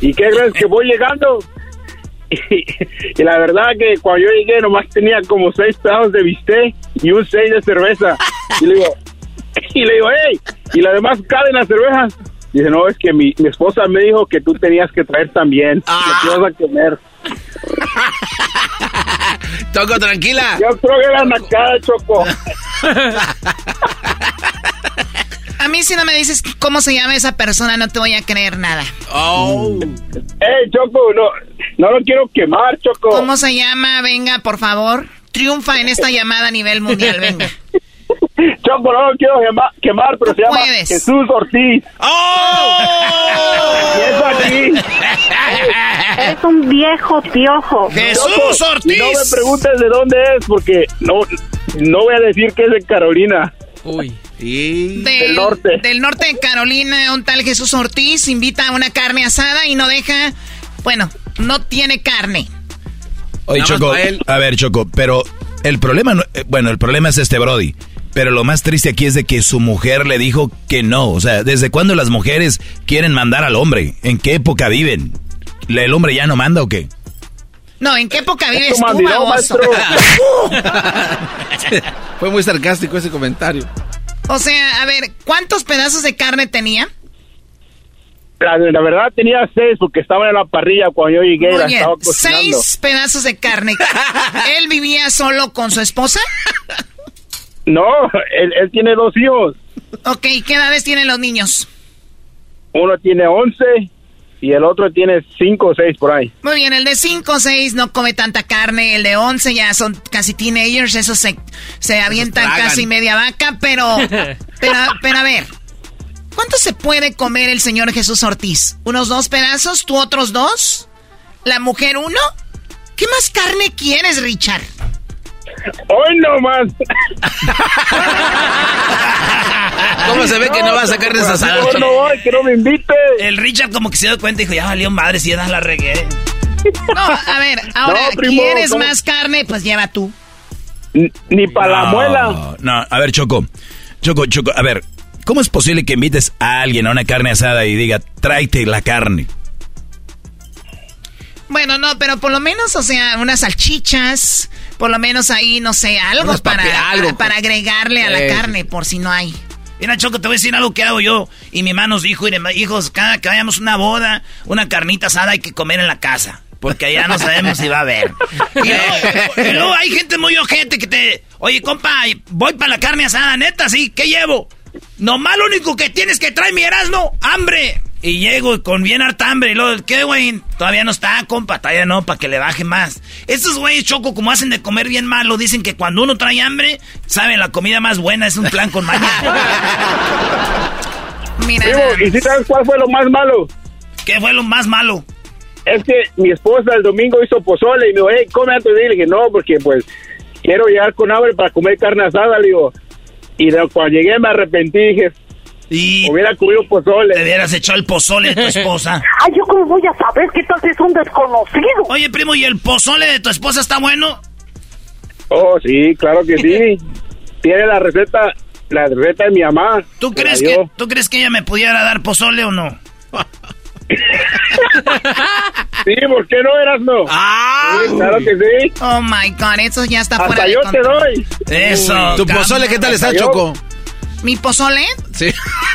¿Y qué crees? Que voy llegando. Y, y la verdad que cuando yo llegué nomás tenía como seis pedazos de bistec y un seis de cerveza. Y le digo, y le digo, hey, y las demás caben las cervezas. Dice, no, es que mi, mi esposa me dijo que tú tenías que traer también. Lo que ibas a comer. Choco, tranquila. Yo creo que era nacada, Choco. A mí si no me dices cómo se llama esa persona, no te voy a creer nada. Oh. Hey, Choco, no, no lo quiero quemar, Choco. ¿Cómo se llama? Venga, por favor. Triunfa en esta llamada a nivel mundial, venga. Choco, no lo quiero quema- quemar, pero se llama puedes. Jesús Ortiz. ¡Oh! Es aquí. Es un viejo piojo. Choco, y No me preguntes de dónde es, porque no, no voy a decir que es de Carolina. Uy. Del, norte. Del norte de Carolina, un tal Jesús Ortiz invita a una carne asada y no deja, bueno, no tiene carne. Oye, Choco, él. a ver, Choco, pero el problema, no- eh, bueno, el problema es este Brody. Pero lo más triste aquí es de que su mujer le dijo que no. O sea, ¿desde cuándo las mujeres quieren mandar al hombre? ¿En qué época viven? ¿El hombre ya no manda o qué? No, ¿en qué época vives tú, baboso? Fue muy sarcástico ese comentario. O sea, a ver, ¿cuántos pedazos de carne tenía? La, la verdad tenía seis porque estaba en la parrilla cuando yo llegué. Muy la bien, estaba cocinando. seis pedazos de carne. ¿Él vivía solo con su esposa? No, él, él tiene dos hijos. Ok, ¿qué edades tienen los niños? Uno tiene once y el otro tiene cinco o seis por ahí. Muy bien, el de 5 o 6 no come tanta carne, el de 11 ya son casi teenagers, esos se, se avientan casi media vaca, pero, pero, pero a ver, ¿cuánto se puede comer el señor Jesús Ortiz? ¿Unos dos pedazos? ¿Tú otros dos? ¿La mujer uno? ¿Qué más carne quieres, Richard? Hoy no más. ¿Cómo se ve que no va a sacar de esa sala? No, no voy, que no me invite. El Richard como que se dio cuenta y dijo, ya valió madre si ya la regué. No, a ver, ahora, No, primo, ¿quieres ¿cómo? más carne? Pues lleva tú. Ni para la No, muela. No, a ver, Choco. Choco, Choco, a ver, ¿cómo es posible que invites a alguien a una carne asada y diga, tráete la carne? Bueno, no, pero por lo menos, o sea, unas salchichas, por lo menos ahí, no sé, algo para, algo. para, para agregarle a la carne, por si no hay. Mira, Choco, te voy a decir algo que hago yo. Y mi mamá nos dijo, "Mire, hijos, cada que vayamos a una boda, una carnita asada hay que comer en la casa. Porque allá no sabemos si va a haber. Y luego, y luego hay gente muy ojete que te... Oye, compa, voy para la carne asada, neta, sí, ¿qué llevo? Nomás lo único que tienes que traer mi Erasmo, hambre. Y llego con bien harta hambre. Y luego, ¿qué, güey? Todavía no está, compa. Todavía no, para que le baje más. Estos güeyes, Choco, como hacen de comer bien malo, dicen que cuando uno trae hambre, saben, la comida más buena es un plan con maña. Mira, Primo, ¿y si sabes cuál fue lo más malo? ¿Qué fue lo más malo? Es que mi esposa el domingo hizo pozole y me dijo, hey, come antes de ir. Le dije, no, porque pues quiero llegar con hambre para comer carne asada. Le digo, y de- cuando llegué me arrepentí. Dije, Y hubiera comido pozole. te hubieras echado el pozole de tu esposa. Ay, ¿yo cómo voy a saber que tal es un desconocido? Oye, primo, ¿y el pozole de tu esposa está bueno? Oh, sí, claro que sí. Tiene la receta, la receta de mi mamá. ¿Tú crees, que, ¿Tú crees que ella me pudiera dar pozole o no? Sí, ¿por qué no eras no? ¡Ah! Sí, claro que sí. Oh my god, eso ya está fuera Hasta de yo te doy. Eso. ¿Tu pozole qué tal está, Yo- Choco? ¿Mi pozole? Sí.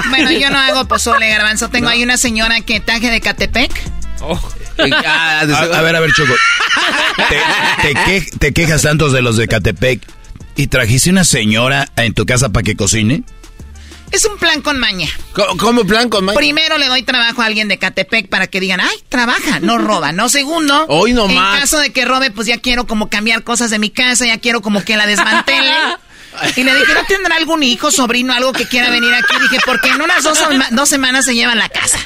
Bueno, yo no hago pozole, garbanzo. Tengo ahí una señora que taje de Catepec. Ah, de- A, a ver, a ver, Choco. Te, te que- te quejas tantos de los de Catepec y trajiste una señora en tu casa para que cocine. Es un plan con maña. ¿Cómo, cómo plan con Mike? Primero le doy trabajo a alguien de Catepec para que digan, ay, trabaja, no roba. No, segundo, Hoy no en más. caso de que robe, pues ya quiero como cambiar cosas de mi casa, ya quiero como que la desmantele. Y le dije, ¿no tendrá algún hijo, sobrino, algo que quiera venir aquí? Dije, porque en unas dos, dos semanas se llevan la casa.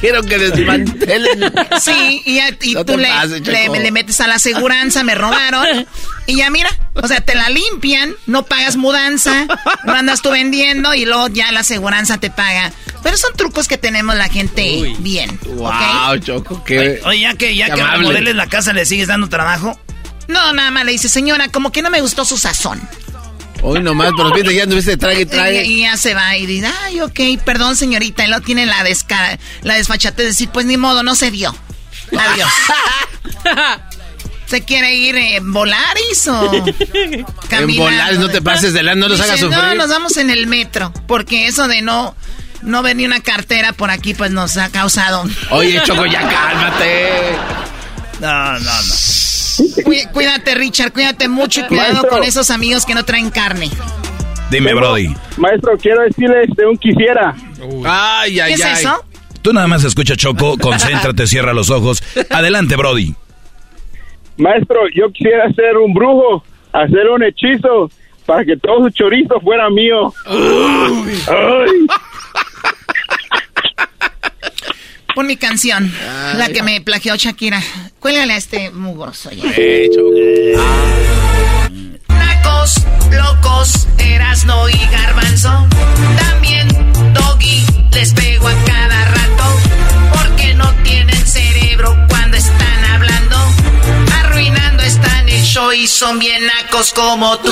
Quiero que desmantelen. Sí, y, ya- y No tú le, pases, le- metes a la aseguranza, me robaron. Y ya mira, o sea, te la limpian, no pagas mudanza, no andas tú vendiendo y luego ya la aseguranza te paga. Pero son trucos que tenemos la gente bien. Wow, Choco, qué. Oye, ya que, ya que remodeles la casa, ¿le sigues dando trabajo? No, nada más le dice, señora, como que no me gustó su sazón. Hoy nomás, pero fíjate, ya anduviste trague y trague. Y, y ya se va y dice, ay, ok, perdón, señorita. Y luego tiene la, desca la desfachatez de decir, pues ni modo, no se dio. Adiós. ¿Se quiere ir en Volaris o En? Volaris, no te pases de lado, no los hagas No, sufrir. nos vamos en el metro, porque eso de no, no ver ni una cartera por aquí, pues nos ha causado... Oye, Choco, ya cálmate. No, no, no. Cuí- Cuídate, Richard, cuídate mucho y cuidado Maestro. con esos amigos que no traen carne. Dime, Brody. Maestro, quiero decirles de un quisiera. Ay, ay, ¿Qué es ay. eso? Tú nada más escucha Choco, concéntrate, cierra los ojos. Adelante, Brody. Maestro, yo quisiera ser un brujo, hacer un hechizo para que todo su chorizo fuera mío. Ay. Pon mi canción, la que me plagió Shakira. Cuélgale a este mugroso ya. Eh, Choco. Nacos, locos, Erasno y Garbanzo. También Doggy les pego a cada rato. Porque no tienen cerebro cuando están hablando. Arruinando están el show y son bien nacos como tú.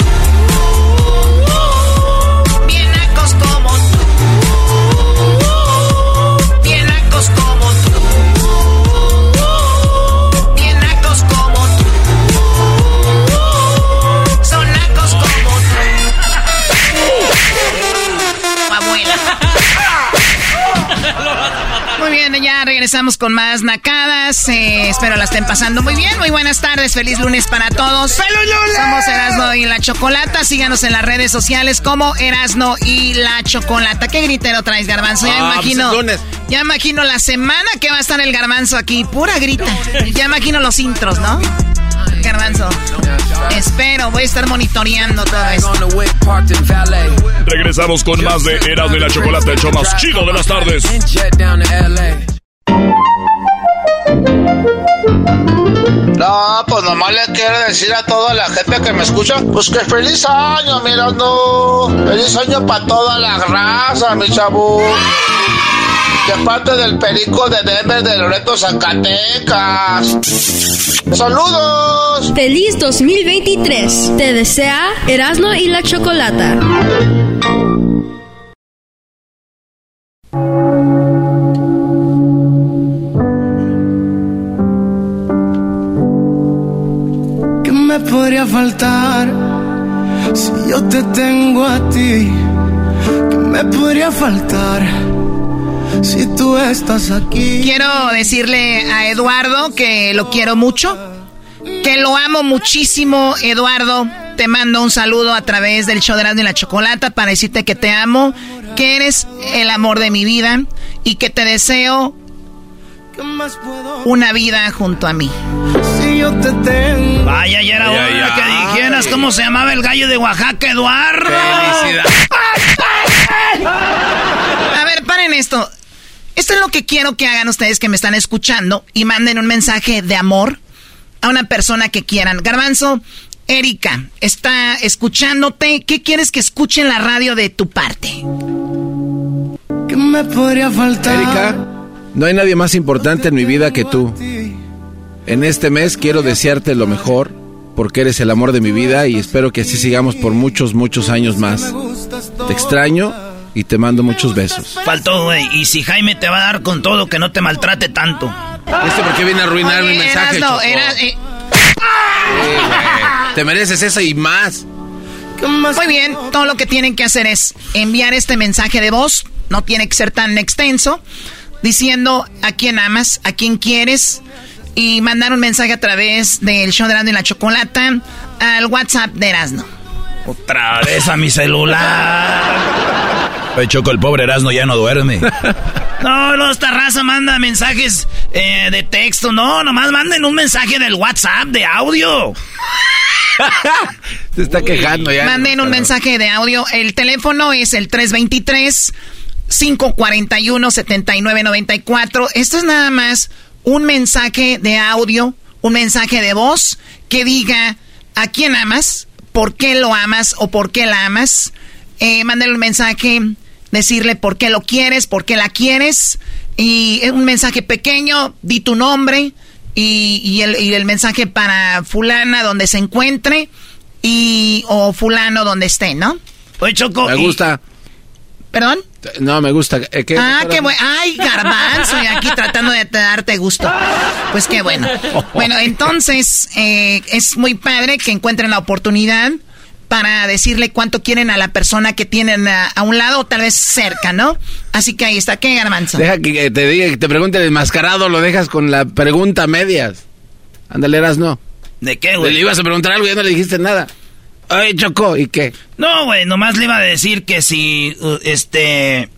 Regresamos con más nacadas. eh, espero la estén pasando muy bien. Muy buenas tardes, feliz lunes para todos. Somos Erasno y la Chocolata. Síganos en las redes sociales como Erasno y la Chocolata. ¿Qué gritero traes, Garbanzo? Ya Ah, pues imagino. lunes. Ya imagino la semana que va a estar el Garbanzo aquí. Pura grita. Ya imagino los intros, ¿no? Garbanzo. Espero, voy a estar monitoreando todo esto. Regresamos con más de Erasmo y la Chocolate, el show más chido de las tardes. No, pues nomás le quiero decir a toda la gente que me escucha, pues que feliz año, mirando. Feliz año para toda la raza, mi chavo. De parte del perico de Denver de Loreto, Zacatecas. ¡Saludos! Feliz 2023. Te desea Erasmo y la Chocolata. Podría faltar si yo te tengo a ti? ¿Qué me podría faltar si tú estás aquí? Quiero decirle a Eduardo que lo quiero mucho, que lo amo muchísimo, Eduardo. Te mando un saludo a través del show de Erasmo y la Chocolata para decirte que te amo, que eres el amor de mi vida y que te deseo una vida junto a mí. Si yo te tengo. Vaya, ya era Ay, hora ay, que ay. dijeras cómo se llamaba el gallo de Oaxaca, Eduardo. A ver, paren esto. Esto es lo que quiero que hagan ustedes que me están escuchando y manden un mensaje de amor a una persona que quieran. Garbanzo, Erika, está escuchándote. ¿Qué quieres que escuche en la radio de tu parte? ¿Qué me podría faltar? Erika, no hay nadie más importante en mi vida que tú. En este mes quiero desearte lo mejor porque eres el amor de mi vida y espero que así sigamos por muchos, muchos años más. Te extraño y te mando muchos besos. Faltó, güey. Y si Jaime te va a dar con todo, que no te maltrate tanto. ¿Este por qué viene a arruinar Oye, mi mensaje? Eras- eh, Sí, güey. Te mereces eso y más. Muy bien, todo lo que tienen que hacer es enviar este mensaje de voz, no tiene que ser tan extenso, diciendo a quién amas, a quién quieres, y mandar un mensaje a través del show de Erasmo y la Chocolata al WhatsApp de Erasmo. Otra vez a mi celular. Oye, Choco, el pobre Erasmo ya no duerme. No, no, esta raza manda mensajes eh, de texto. No, nomás manden un mensaje del WhatsApp, de audio. Se está quejando ya. Manden un mensaje de audio. El teléfono es el 323 541-7994. Esto es nada más un mensaje de audio, un mensaje de voz que diga a quién amas, por qué lo amas o por qué la amas. Eh, mándale un mensaje, decirle por qué lo quieres, por qué la quieres. Y un mensaje pequeño, di tu nombre y, el, mensaje para fulana donde se encuentre y o fulano donde esté, ¿no? Oye, Choco. Me gusta. ¿Perdón? No, me gusta. Eh, ah, qué bueno. Ay, garbanzo, y aquí tratando de darte gusto. Pues qué bueno. Bueno, entonces, eh, es muy padre que encuentren la oportunidad para decirle cuánto quieren a la persona que tienen a, un lado o tal vez cerca, ¿no? Así que ahí está. ¿Qué, garbanzo? Deja que te diga, que te pregunte el desmascarado, lo dejas con la pregunta medias. Ándale, eras no. ¿De qué, güey? Le ibas a preguntar algo y ya no le dijiste nada. Ay, Chocó, ¿y qué? No, güey, nomás le iba a decir que si, uh, este...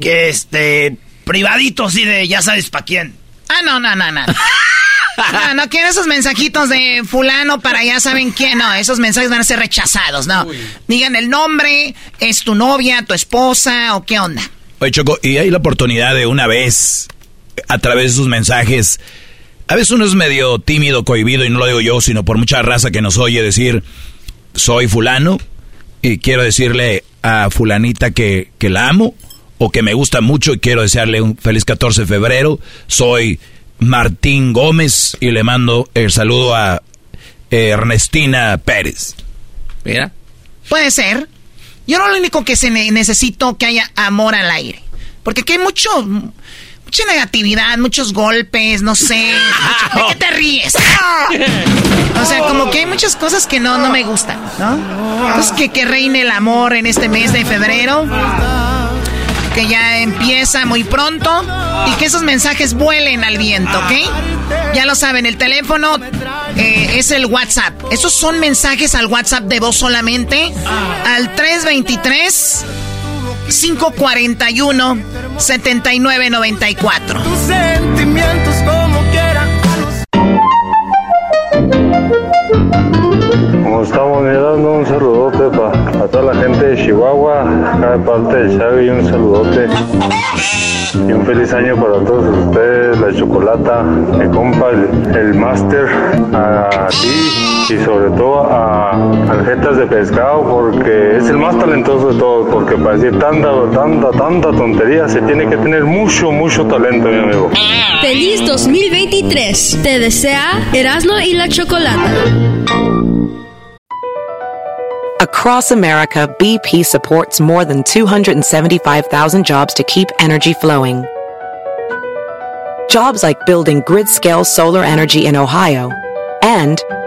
Que este... Privadito, sí, de ya sabes para quién. Ah, no, no, no, no. No, no quiero esos mensajitos de fulano para ya saben quién. No, esos mensajes van a ser rechazados, no. Digan el nombre, es tu novia, tu esposa o qué onda. Oye, Choco, y hay la oportunidad de una vez, a través de sus mensajes, a veces uno es medio tímido, cohibido, y no lo digo yo, sino por mucha raza que nos oye decir, soy fulano, y quiero decirle a fulanita que, que la amo, o que me gusta mucho, y quiero desearle un feliz 14 de febrero, soy Martín Gómez, y le mando el saludo a Ernestina Pérez. Mira. Puede ser. Yo no lo único que se necesito que haya amor al aire. Porque aquí hay mucho mucha negatividad, muchos golpes, no sé. ¿De qué te ríes? O sea, como que hay muchas cosas que no, no me gustan, ¿no? Entonces, que, que reine el amor en este mes de febrero. Que ya empieza muy pronto. Y que esos mensajes vuelen al viento, ¿ok? Ya lo saben, el teléfono eh, es el WhatsApp. Esos son mensajes al WhatsApp de voz solamente. Al 323. 541 7994. Tus sentimientos como quieran. Como estamos mirando, un saludote para toda la gente de Chihuahua, acá de parte de Xavi, un saludote. Y un feliz año para todos ustedes, la chocolata, mi compa, el, el máster, a ti y sobre todo a Aljetas de Pescado, porque es el más talentoso de todos, porque para decir tanta, tanta, tanta tontería se tiene que tener mucho, mucho talento, mi amigo. Feliz 2023. Te desea Erasmo y la Chocolata. Across America, BP supports more than 275,000 jobs to keep energy flowing. Jobs like building grid-scale solar energy in Ohio and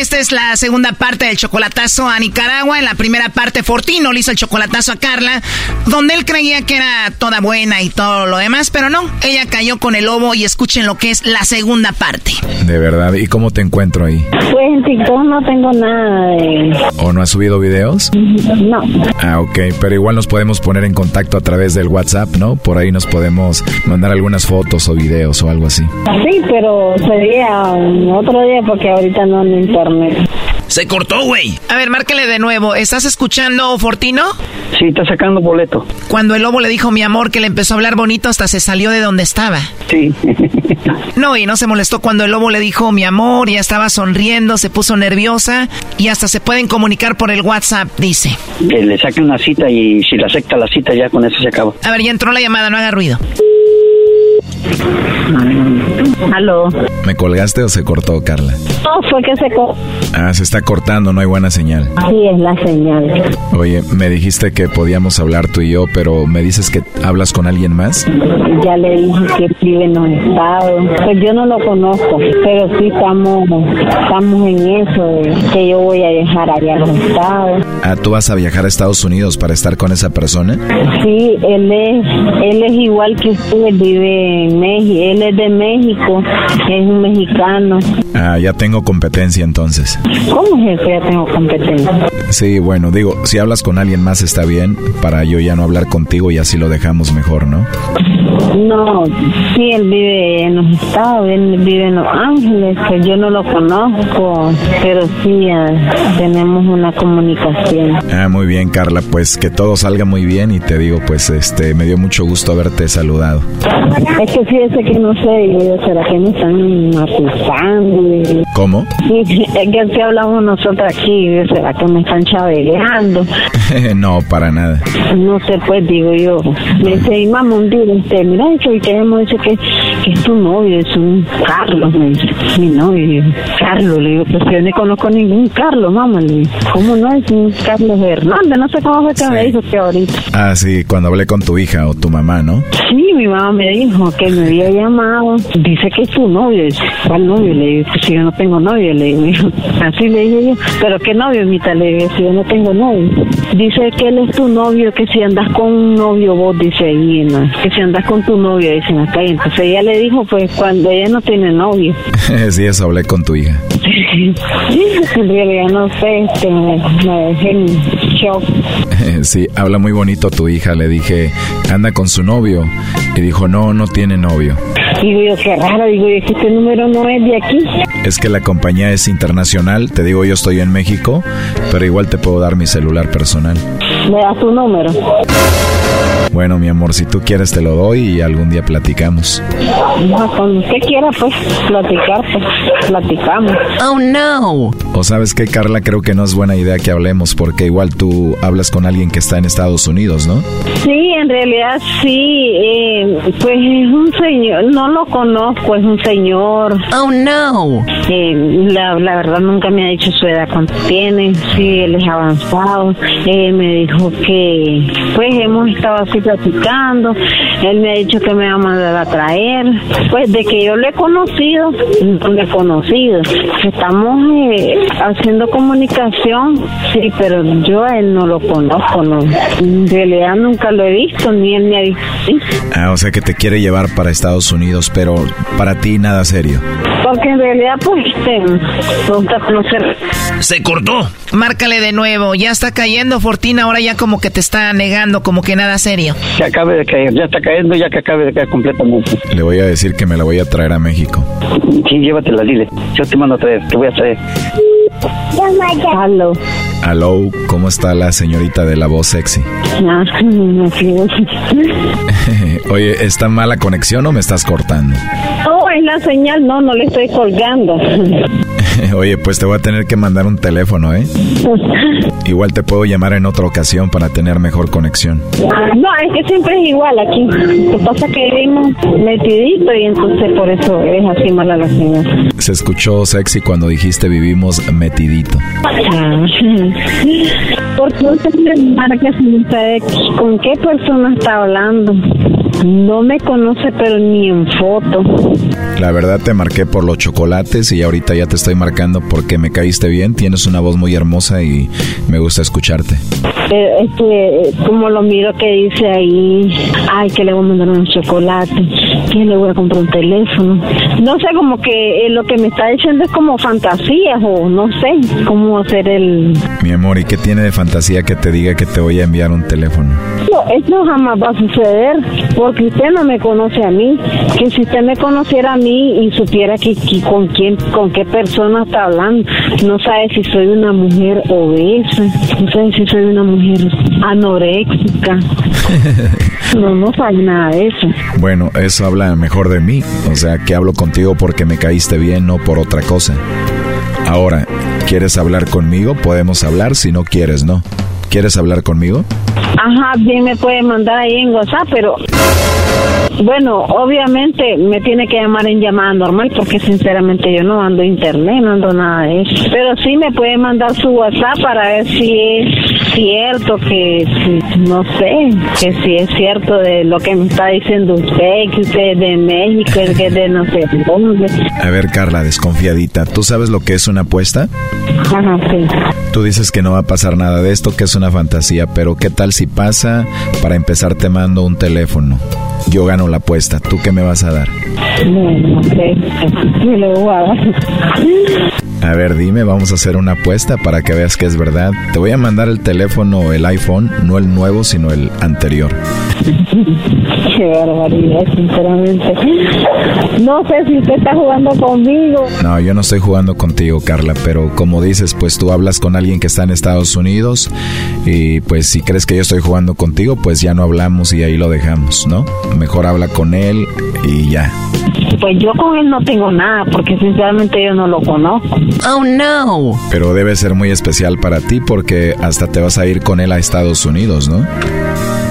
esta es la segunda parte del chocolatazo a Nicaragua. En la primera parte, Fortino le hizo el chocolatazo a Carla, donde él creía que era toda buena y todo lo demás, pero no. Ella cayó con el lobo y escuchen lo que es la segunda parte. De verdad, ¿y cómo te encuentro ahí? Pues en TikTok no tengo nada de... ¿O no has subido videos? No. Ah, ok, pero igual nos podemos poner en contacto a través del WhatsApp, ¿no? Por ahí nos podemos mandar algunas fotos o videos o algo así. Sí, pero sería otro día porque ahorita no me Se cortó, güey. A ver, márquele de nuevo. ¿Estás escuchando, Fortino? Sí, está sacando boleto. Cuando el lobo le dijo mi amor que le empezó a hablar bonito, hasta se salió de donde estaba. Sí. no, y no se molestó cuando el lobo le dijo mi amor, ya estaba sonriendo, se puso nerviosa y hasta se pueden comunicar por el WhatsApp, dice. Que le saque una cita y si le acepta la cita ya con eso se acaba. A ver, ya entró la llamada, no haga ruido. Aló. ¿Me colgaste o se cortó, Carla? No, fue que se cortó. Ah, se está cortando, no hay buena señal. Sí, es la señal. Oye, me dijiste que podíamos hablar tú y yo, pero ¿me dices que hablas con alguien más? Ya le dije que vive en los estados. Pues yo no lo conozco, pero sí estamos, estamos en eso, de que yo voy a viajar allá a los estados. Ah, ¿tú vas a viajar a Estados Unidos para estar con esa persona? Sí, él es, él es igual que usted, vive en México, él es de México, es un mexicano. Ah, ya tengo competencia entonces. ¿Cómo es eso? Ya tengo competencia. Sí, bueno, digo, si hablas con alguien más está bien, para yo ya no hablar contigo y así lo dejamos mejor, ¿no? No, sí, él vive en los estados, él vive en Los Ángeles, que yo no lo conozco, pero sí tenemos una comunicación. Ah, muy bien, Carla, pues que todo salga muy bien y te digo, pues este, me dio mucho gusto haberte saludado. Es que fíjese que no sé, yo, ¿será que me están acusando? ¿Cómo? Sí, es que si hablamos nosotros aquí, ¿será que me están chaveleando? no, para nada. No sé, pues digo yo. Me dice, y mamá, un día, este, mira, eso, y queremos dice que, que es tu novio, es un Carlos, me dice. Mi novio, Carlos, le digo, pues yo no conozco ningún Carlos, mamá, le digo, ¿cómo no es un Carlos Hernández? No sé cómo fue que me dijo que ahorita. Ah, sí, cuando hablé con tu hija o tu mamá, ¿no? Sí, mi mamá me dijo que me había llamado. Dice que es tu novio. Dice, ¿Cuál novio? Le digo, pues si yo no tengo novio. Le digo, así le dije yo. ¿Pero qué novio, mitad? Le digo, si yo no tengo novio. Dice que él es tu novio, que si andas con un novio vos, dice ahí, ¿no? que si andas con tu novio, acá. Y entonces ella le dijo, pues cuando ella no tiene novio. sí, eso hablé con tu hija. en realidad no sé, este, me, me dejé shock. sí, habla muy bonito tu hija. Le dije, anda con su novio. Y dijo, no, no tiene novio. Digo yo, qué raro, digo yo, este número no es de aquí. Es que la compañía es internacional. Te digo, yo estoy en México, pero igual te puedo dar mi celular personal. Me da tu número. Bueno, mi amor, si tú quieres te lo doy y algún día platicamos. No, cuando usted quiera, pues, platicar, pues, platicamos. Oh, no. O sabes que, Carla, creo que no es buena idea que hablemos porque igual tú hablas con alguien que está en Estados Unidos, ¿no? Sí, en realidad sí, eh, pues es un señor, no lo conozco, es un señor. Oh, no. Eh, la, la verdad nunca me ha dicho su edad cuánto tiene, sí, él es avanzado. Eh, me dijo que, pues hemos estado así platicando, él me ha dicho que me va a mandar a traer. Pues de que yo lo he conocido, no he conocido. Estamos eh, haciendo comunicación, sí, pero yo a él no lo conozco, no. En realidad nunca lo he visto, ni él me ha visto. sí. Ah, o sea que te quiere llevar para Estados Unidos, pero para ti nada serio. Porque en realidad, pues, este, gusta conocer. Se cortó. Márcale de nuevo. Ya está cayendo, Fortina. Ahora ya como que te está negando, como que nada serio. Que acabe de caer, ya está cayendo, ya que acabe de caer completamente. Le voy a decir que me la voy a traer a México. Sí, llévatela, dile. Yo te mando a traer, te voy a traer. Aló. Aló, ¿cómo está la señorita de la voz sexy? Ah, así es. Oye, ¿está mala conexión o me estás cortando? Oh, es la señal. No, no le estoy colgando. Oye, pues te voy a tener que mandar un teléfono, ¿eh? Igual te puedo llamar en otra ocasión para tener mejor conexión. No, es que siempre es igual aquí. Lo que pasa es que vivimos metidito y entonces por eso es así mala la señal. Se escuchó sexy cuando dijiste vivimos metidito. Ah, ¿Por qué usted marca si sabe con qué persona está hablando? No me conoce, pero ni en foto. La verdad te marqué por los chocolates y ahorita ya te estoy marcando porque me caíste bien, tienes una voz muy hermosa y me gusta escucharte. Eh, es que, como lo miro que dice ahí, ay, que le voy a mandar un chocolate, que le voy a comprar un teléfono. No sé, como que eh, lo que me está diciendo es como fantasías o no sé cómo hacer el... Mi amor, ¿y qué tiene de fantasía que te diga que te voy a enviar un teléfono? No, eso jamás va a suceder porque usted no me conoce a mí. Que si usted me conociera a mí y supiera que, que con quién, con qué persona está hablando, no sabe si soy una mujer obesa, no sabe si soy una mujer anoréxica. No, no sabe nada de eso. Bueno, eso habla mejor de mí, o sea que hablo contigo porque me caíste bien, no por otra cosa. Ahora, ¿quieres hablar conmigo? Podemos hablar, si no quieres, ¿no? ¿Quieres hablar conmigo? Ajá, bien me puede mandar ahí en WhatsApp, pero Bueno, obviamente me tiene que llamar en llamada normal porque sinceramente yo no ando internet, no ando nada de eso. Pero sí me puede mandar su WhatsApp para ver si es cierto que, si- no sé, que si es cierto de lo que me está diciendo usted, que usted es de México, que es de no sé dónde. A ver, Carla, desconfiadita, ¿tú sabes lo que es una apuesta? Ajá, sí. Tú dices que no va a pasar nada de esto, que es una fantasía, pero ¿qué tal si pasa? Para empezar te mando un teléfono. Yo gano la apuesta, ¿tú qué me vas a dar? Bueno, a ver, dime, vamos a hacer una apuesta para que veas que es verdad. Te voy a mandar el teléfono el iPhone, no el nuevo, sino el anterior. Qué barbaridad, sinceramente. No sé si usted está jugando conmigo. No, yo no estoy jugando contigo, Carla, pero como dices, pues tú hablas con alguien que está en Estados Unidos y pues si crees que yo estoy jugando contigo, pues ya no hablamos y ahí lo dejamos, ¿no? Mejor habla con él y ya. Pues yo con él no tengo nada, porque sinceramente yo no lo conozco. Oh no. Pero debe ser muy especial para ti porque hasta te vas a ir con él a Estados Unidos, ¿no?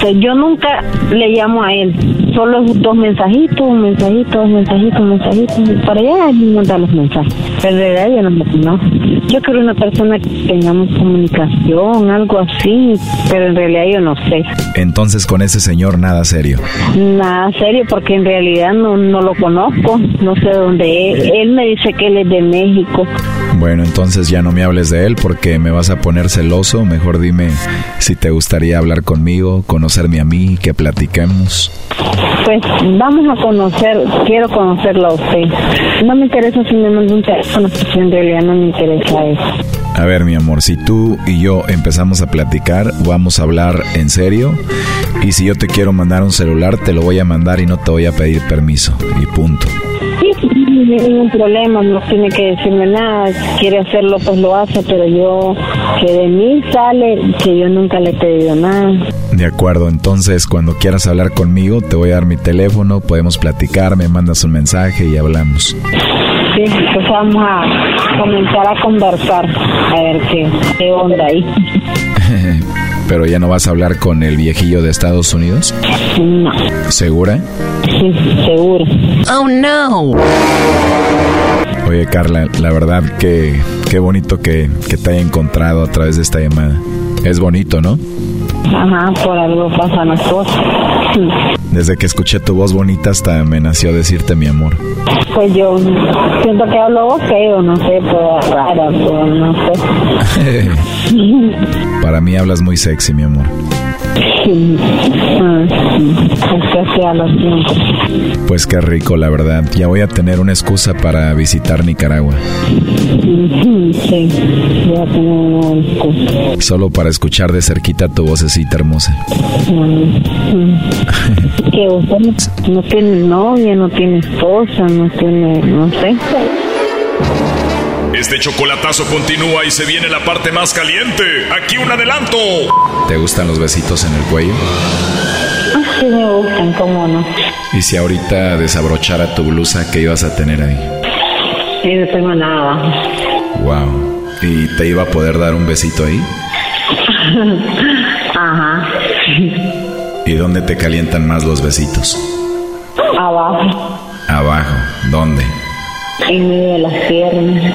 Pues yo nunca le llamo a él, solo dos mensajitos, mensajitos, mensajitos, mensajitos, y para allá él me manda los mensajes. Realidad yo no conozco. Yo quiero una persona que tengamos comunicación, algo así, pero en realidad yo no sé. Entonces con ese señor nada serio. Nada serio, porque en realidad no, no lo conozco, no sé dónde es. Él me dice que él es de México. Bueno, entonces ya no me hables de él porque me vas a poner celoso. Mejor dime si te gustaría hablar conmigo, conocerme a mí, que platiquemos. Pues vamos a conocer, quiero conocerlo a usted. No me interesa si me manda un porque en realidad no me interesa eso. A ver, mi amor, si tú y yo empezamos a platicar, vamos a hablar en serio. Y si yo te quiero mandar un celular, te lo voy a mandar y no te voy a pedir permiso. Y punto. Sí, no hay ningún problema, no tiene que decirme nada. Si quiere hacerlo, pues lo hace, pero yo, que de mí sale, que yo nunca le he pedido nada. De acuerdo, entonces cuando quieras hablar conmigo, te voy a dar mi teléfono, podemos platicar, me mandas un mensaje y hablamos. Sí, pues vamos a comenzar a conversar, a ver qué, qué onda ahí. Pero ya no vas a hablar con el viejillo de Estados Unidos. No. ¿Segura? Sí, seguro. Oh no. Oye, Carla, la verdad que qué bonito que, que te haya encontrado a través de esta llamada. Es bonito, ¿no? Ajá, por algo pasan las cosas. Desde que escuché tu voz bonita hasta me nació decirte mi amor. Pues yo siento que hablo feo, no sé, pues rara, pero no sé. Para mí hablas muy sexy, mi amor. Sí. Ah, tiempos. Pues qué rico, la verdad. Ya voy a tener una excusa para visitar Nicaragua. Sí, ya tengo una excusa. Solo para escuchar de cerquita tu vocecita hermosa. Que usted no tiene novia, no tiene esposa, no tiene, no sé. Este chocolatazo continúa y se viene la parte más caliente. Aquí un adelanto. ¿Te gustan los besitos en el cuello? Ah, Sí me gustan, cómo no. Y si ahorita desabrochara tu blusa, ¿qué ibas a tener ahí? Sí, no tengo nada. Wow. ¿Y te iba a poder dar un besito ahí? Ajá. ¿Y dónde te calientan más los besitos? Abajo, Abajo. ¿Dónde? en medio de las piernas.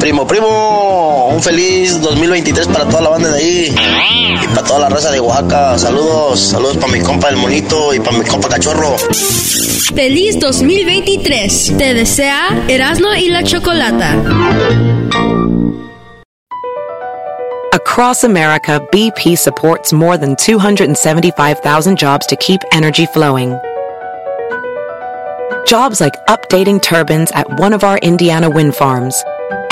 Primo, primo, un feliz 2023 para toda la banda de ahí y para toda la raza de Oaxaca. Saludos, saludos para mi compa el monito y para mi compa cachorro. Feliz 2023. Te desea Erasmo y la Chocolata. Across America, BP supports more than 275,000 jobs to keep energy flowing. Jobs like updating turbines at one of our Indiana wind farms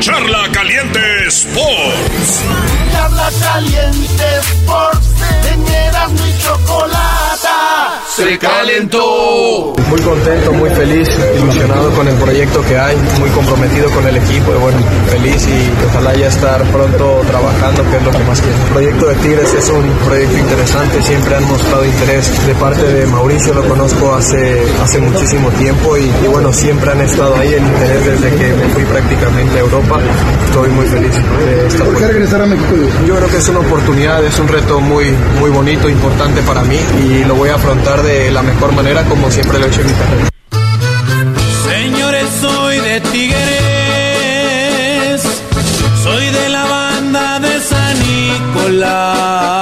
Charla Caliente Sports. Charla Caliente Sports. En Erasmo y Chocolata. Se calentó. Muy contento, muy feliz, ilusionado con el proyecto que hay, muy comprometido con el equipo y bueno, feliz y ojalá ya estar pronto trabajando, que es lo que más quiero. El proyecto de Tigres es un proyecto interesante, siempre han mostrado interés de parte de Mauricio, lo conozco hace, hace muchísimo tiempo y, y bueno, siempre han estado ahí el interés desde que me fui prácticamente a Europa. Estoy muy feliz de esta ¿Por qué regresar a México? Yo creo que es una oportunidad, es un reto muy, muy bonito, importante para mí y lo voy a afrontar de la mejor manera como siempre lo he hecho en mi carrera. Señores, soy de Tigres. Soy de la banda de San Nicolás.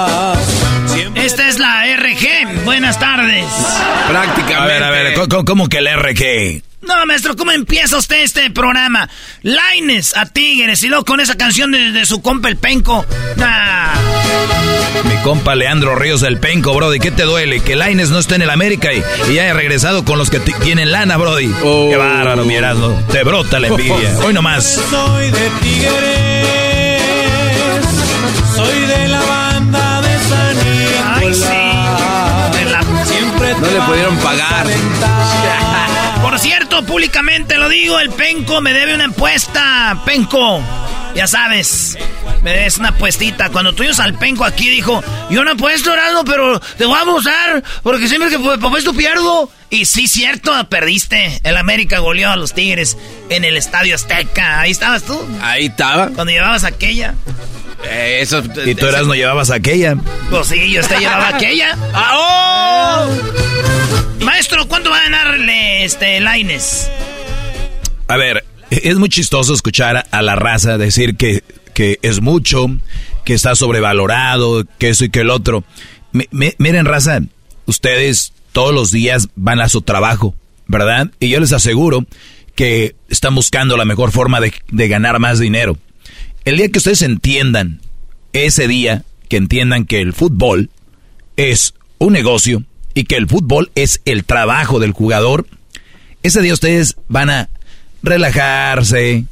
Buenas tardes. Prácticamente. A ver, a ver, ¿cómo, cómo que el RG? No, maestro, ¿cómo empieza usted este programa? Laines a Tigres y luego con esa canción de, de su compa el Penco. Nah. Mi compa Leandro Ríos del Penco, Brody. ¿Qué te duele? Que Laines no esté en el América y, y ya haya regresado con los que ti- tienen lana, Brody. Qué bárbaro, mi Erasmo. Te brota la envidia. Hoy nomás. Soy de Tigres. Soy de la banda de San Nicolás. No le pudieron pagar. Por cierto, públicamente lo digo, el Penco me debe una apuesta. Penco, ya sabes, me debes una apuestita. Cuando tuvimos al Penco aquí dijo, yo no apuesto, Erasmo, pero te voy a abusar, porque siempre que apuesto pierdo. Y sí, cierto, perdiste. El América goleó a los Tigres en el Estadio Azteca. Ahí estabas tú. Ahí estaba. Cuando llevabas aquella. Eh, eso, Y tú eras no llevabas aquella. Pues sí, yo te llevaba aquella. ¡Ah, oh! Maestro, ¿cuánto va a ganarle este Laines? A ver, es muy chistoso escuchar a la raza decir que, que es mucho, que está sobrevalorado, que eso y que el otro. Mi- mi- miren, raza, ustedes todos los días van a su trabajo, ¿verdad? Y yo les aseguro que están buscando la mejor forma de, de ganar más dinero. El día que ustedes entiendan, ese día que entiendan que el fútbol es un negocio y que el fútbol es el trabajo del jugador, ese día ustedes van a relajarse,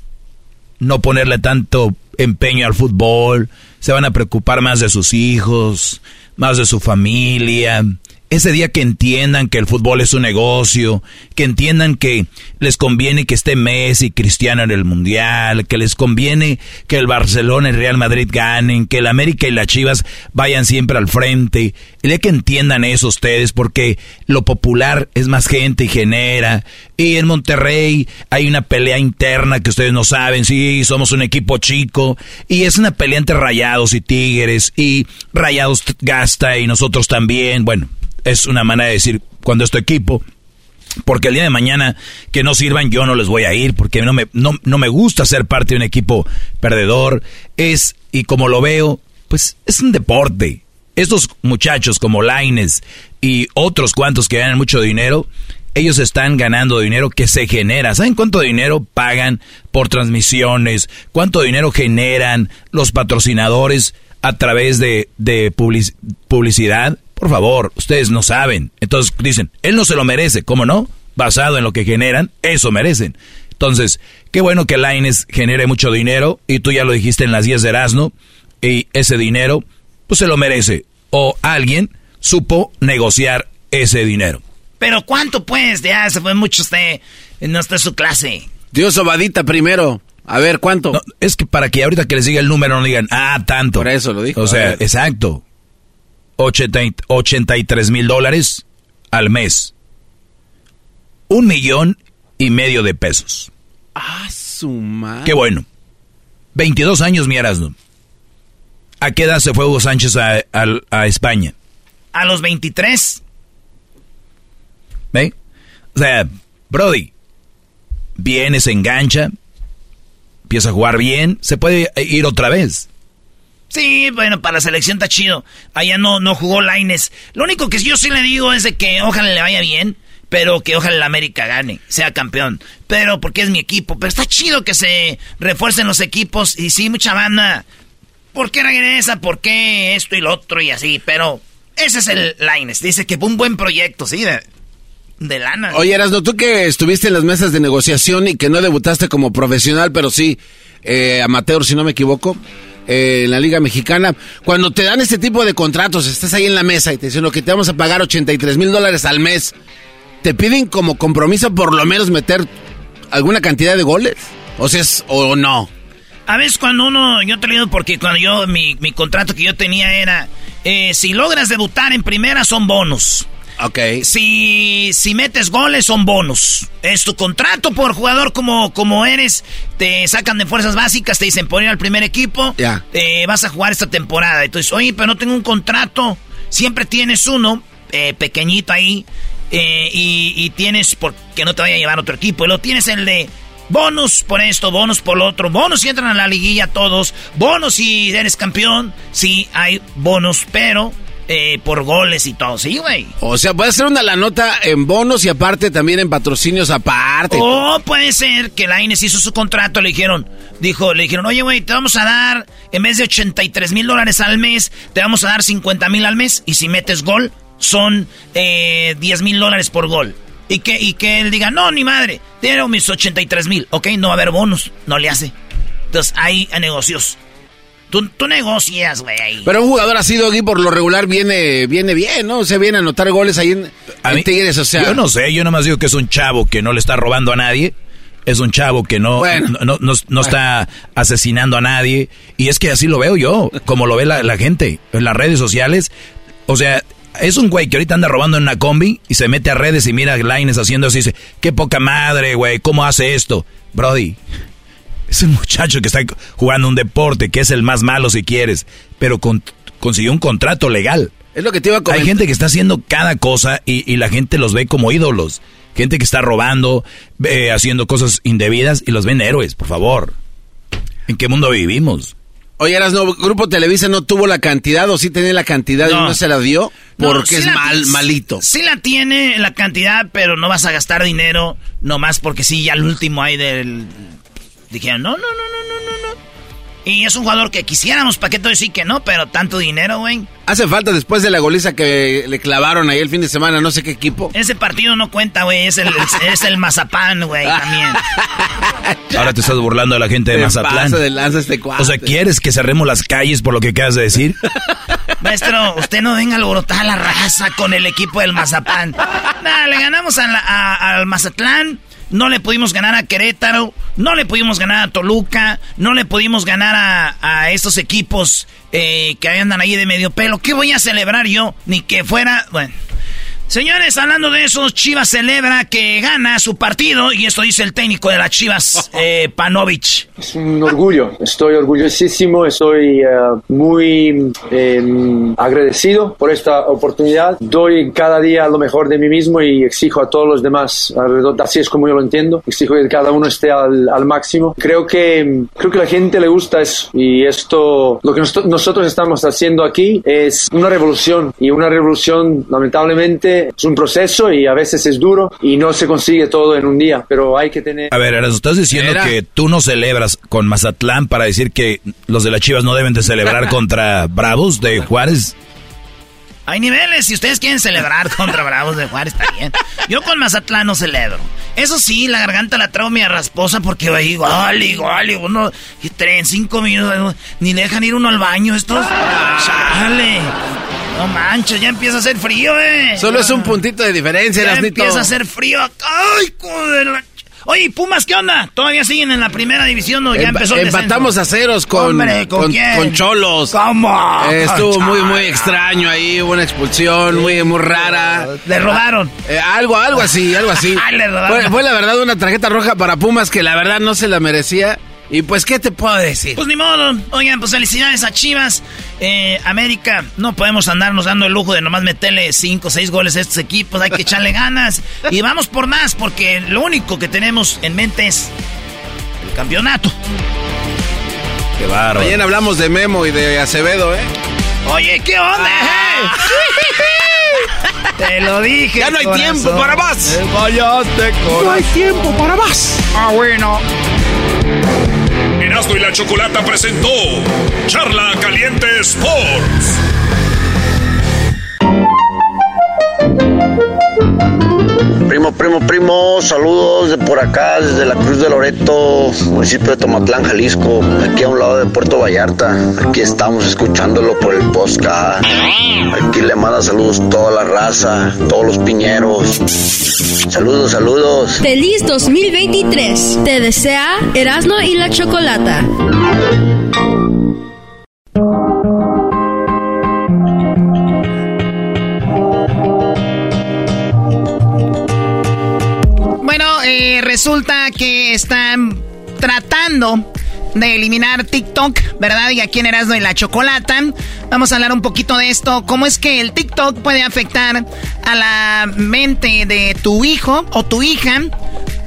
no ponerle tanto empeño al fútbol, se van a preocupar más de sus hijos, más de su familia. Ese día que entiendan que el fútbol es un negocio, que entiendan que les conviene que esté Messi, Cristiano en el Mundial, que les conviene que el Barcelona y el Real Madrid ganen, que el América y las Chivas vayan siempre al frente. El día que entiendan eso ustedes, porque lo popular es más gente y genera. Y en Monterrey hay una pelea interna que ustedes no saben, sí, somos un equipo chico. Y es una pelea entre Rayados y Tigres, y Rayados gasta y nosotros también. Bueno, es una manera de decir cuando es tu equipo. Porque el día de mañana que no sirvan yo no les voy a ir porque no me, no, no me gusta ser parte de un equipo perdedor. Es, y como lo veo, pues es un deporte. Estos muchachos como Laines y otros cuantos que ganan mucho dinero, ellos están ganando dinero que se genera. ¿Saben cuánto dinero pagan por transmisiones? ¿Cuánto dinero generan los patrocinadores a través de, de public- publicidad? Por favor, ustedes no saben. Entonces dicen, él no se lo merece. ¿Cómo no? Basado en lo que generan, eso merecen. Entonces, qué bueno que Laines genere mucho dinero y tú ya lo dijiste en las 10 de Erasmo y ese dinero, pues se lo merece. O alguien supo negociar ese dinero. Pero ¿cuánto pues? Ya se fue mucho usted. No está en su clase. Dios sobadita primero. A ver, ¿cuánto? No, es que para que ahorita que les diga el número no digan, ah, tanto. Por eso lo dijo. O sea, exacto. 80 y- 83 mil dólares al mes. Un millón y medio de pesos. Ah, su madre. Qué bueno. 22 años, mi Erasmo. ¿A qué edad se fue Hugo Sánchez a, a- a España? A los 23. ¿Ve? O sea, Brody, viene, se engancha, empieza a jugar bien, se puede ir otra vez. Sí, bueno, para la selección está chido. Allá no, no jugó Laines. Lo único que yo sí le digo es de que ojalá le vaya bien. pero que ojalá el América gane, sea campeón. Pero porque es mi equipo. Pero está chido que se refuercen los equipos. Y sí, mucha banda. ¿Por qué regresa? ¿Por qué esto y lo otro y así? Pero ese es el Lines. Dice que fue un buen proyecto, sí, de, de lana. Oye, Erasno, tú que estuviste en las mesas de negociación y que no debutaste como profesional, pero sí eh, amateur, si no me equivoco. Eh, en la Liga Mexicana, cuando te dan este tipo de contratos, estás ahí en la mesa y te dicen lo que te vamos a pagar 83 mil dólares al mes, te piden como compromiso por lo menos meter alguna cantidad de goles, o sea, o no. A veces cuando uno, yo te digo porque cuando yo, mi, mi contrato que yo tenía era, eh, si logras debutar en primera son bonos. Ok. Si, si metes goles son bonus. Es tu contrato por jugador como, como eres. Te sacan de fuerzas básicas, te dicen poner al primer equipo. Ya. Eh, vas a jugar esta temporada. Entonces, oye, pero no tengo un contrato. Siempre tienes uno, eh, pequeñito ahí. Eh, y, y, tienes, porque no te vaya a llevar otro equipo. Y lo tienes el de bonus por esto, bonus por lo otro. Bonus si entran a la liguilla todos. Bonus si eres campeón. Sí, hay bonus, pero eh, por goles y todo, sí, güey. O sea, puede ser una la nota en bonos y aparte también en patrocinios aparte. O puede ser que la Ines hizo su contrato, le dijeron, dijo, le dijeron, oye, güey, te vamos a dar, en vez de 83 mil dólares al mes, te vamos a dar 50 mil al mes y si metes gol, son eh, 10 mil dólares por gol. Y que, y que él diga, no, ni madre, dieron mis 83 mil, ok, no va a haber bonos, no le hace. Entonces hay negocios. Tú, tú negocias, güey. Pero un jugador así, Doggy, por lo regular viene, viene bien, ¿no? O sea, viene a anotar goles ahí en, en Tigres, o sea. Yo no sé, yo nomás digo que es un chavo que no le está robando a nadie. Es un chavo que no, no, no, no, está asesinando a nadie. Y es que así lo veo yo, como lo ve la, la gente en las redes sociales. O sea, es un güey que ahorita anda robando en una combi y se mete a redes y mira a Lines haciendo así y dice, qué poca madre, güey, ¿cómo hace esto? Brody, es un muchacho que está jugando un deporte, que es el más malo si quieres, pero con, consiguió un contrato legal. Es lo que te iba a comentar. Hay gente que está haciendo cada cosa y, y la gente los ve como ídolos. Gente que está robando, eh, haciendo cosas indebidas y los ven héroes, por favor. ¿En qué mundo vivimos? Oye, eras no, Grupo Televisa no tuvo la cantidad o sí tenía la cantidad no. y no se la dio porque no, sí es mal, malito. Sí la tiene la cantidad, pero no vas a gastar dinero nomás porque sí, ya el último hay del... Dijeron, no, no, no, no, no, no, no. Y es un jugador que quisiéramos, ¿para qué te decir que no? Pero tanto dinero, güey. Hace falta después de la goliza que le clavaron ahí el fin de semana, no sé qué equipo. Ese partido no cuenta, güey. Es el, es el Mazapán, güey, también. Ahora te estás burlando de la gente de Te Mazatlán. de lanza este cuate. O sea, ¿quieres que cerremos las calles por lo que acabas de decir? Maestro, usted no venga a alborotar a la raza con el equipo del Mazapán. Nada, le ganamos a la- a- al Mazatlán. No le pudimos ganar a Querétaro, no le pudimos ganar a Toluca, no le pudimos ganar a, estos equipos eh, que andan ahí de medio pelo. ¿Qué voy a celebrar yo? Ni que fuera... Bueno. Señores, hablando de eso, Chivas celebra que gana su partido y esto dice el técnico de las Chivas, eh, Panovich. Es un orgullo, estoy orgullosísimo, estoy eh, muy eh, agradecido por esta oportunidad. Doy cada día lo mejor de mí mismo y exijo a todos los demás alrededor, así es como yo lo entiendo, exijo que cada uno esté al, al máximo. Creo que, creo que a la gente le gusta eso y esto, lo que nos- nosotros estamos haciendo aquí es una revolución y una revolución lamentablemente es un proceso y a veces es duro y no se consigue todo en un día, pero hay que tener... A ver, Eras, estás diciendo Era. que tú no celebras con Mazatlán para decir que los de las Chivas no deben de celebrar contra Bravos de Juárez. Hay niveles, si ustedes quieren celebrar contra Bravos de Juárez, está bien. Yo con Mazatlán no celebro. Eso sí, la garganta la traigo media rasposa porque va igual, igual, igual, uno, y tres, en cinco minutos, ni dejan ir uno al baño estos. Chale. No manches, ya empieza a hacer frío, eh. Solo es un puntito de diferencia, Ya Erasnito. empieza a hacer frío acá. Ay, joder. Oye, ¿y Pumas, ¿qué onda? ¿Todavía siguen en la primera división o ya Empa- empezó el empatamos a ceros con, Hombre, ¿con con Cholos. ¿Cómo? Eh, estuvo muy, muy extraño ahí, hubo una expulsión muy, muy rara. Le robaron. Eh, algo, algo así, algo así. Le robaron. Fue, fue la verdad una tarjeta roja para Pumas que la verdad no se la merecía. Y pues, ¿qué te puedo decir? Pues ni modo. Oigan, pues felicidades a Chivas. Eh, América, no podemos andarnos dando el lujo de nomás meterle 5 o 6 goles a estos equipos. Hay que echarle ganas. Y vamos por más, porque lo único que tenemos en mente es el campeonato. Qué bárbaro. Mañana hablamos de Memo y de Acevedo, ¿eh? Oye, ¿qué onda? Te lo dije. Ya no hay tiempo para más. No hay tiempo para más. Ah, bueno. Erasmo y la Chocolata presentó Charla Caliente Sports. Primo, primo, saludos de por acá, desde la Cruz de Loreto, municipio de Tomatlán, Jalisco, aquí a un lado de Puerto Vallarta. Aquí estamos escuchándolo por el podcast. Aquí le manda saludos toda la raza, todos los piñeros. Saludos, saludos. Feliz 2023. Te desea Erasmo y la Chocolata. Resulta que están tratando de eliminar TikTok, ¿verdad? Y aquí en Erasmo y la Chocolata. Vamos a hablar un poquito de esto. ¿Cómo es que el TikTok puede afectar a la mente de tu hijo o tu hija?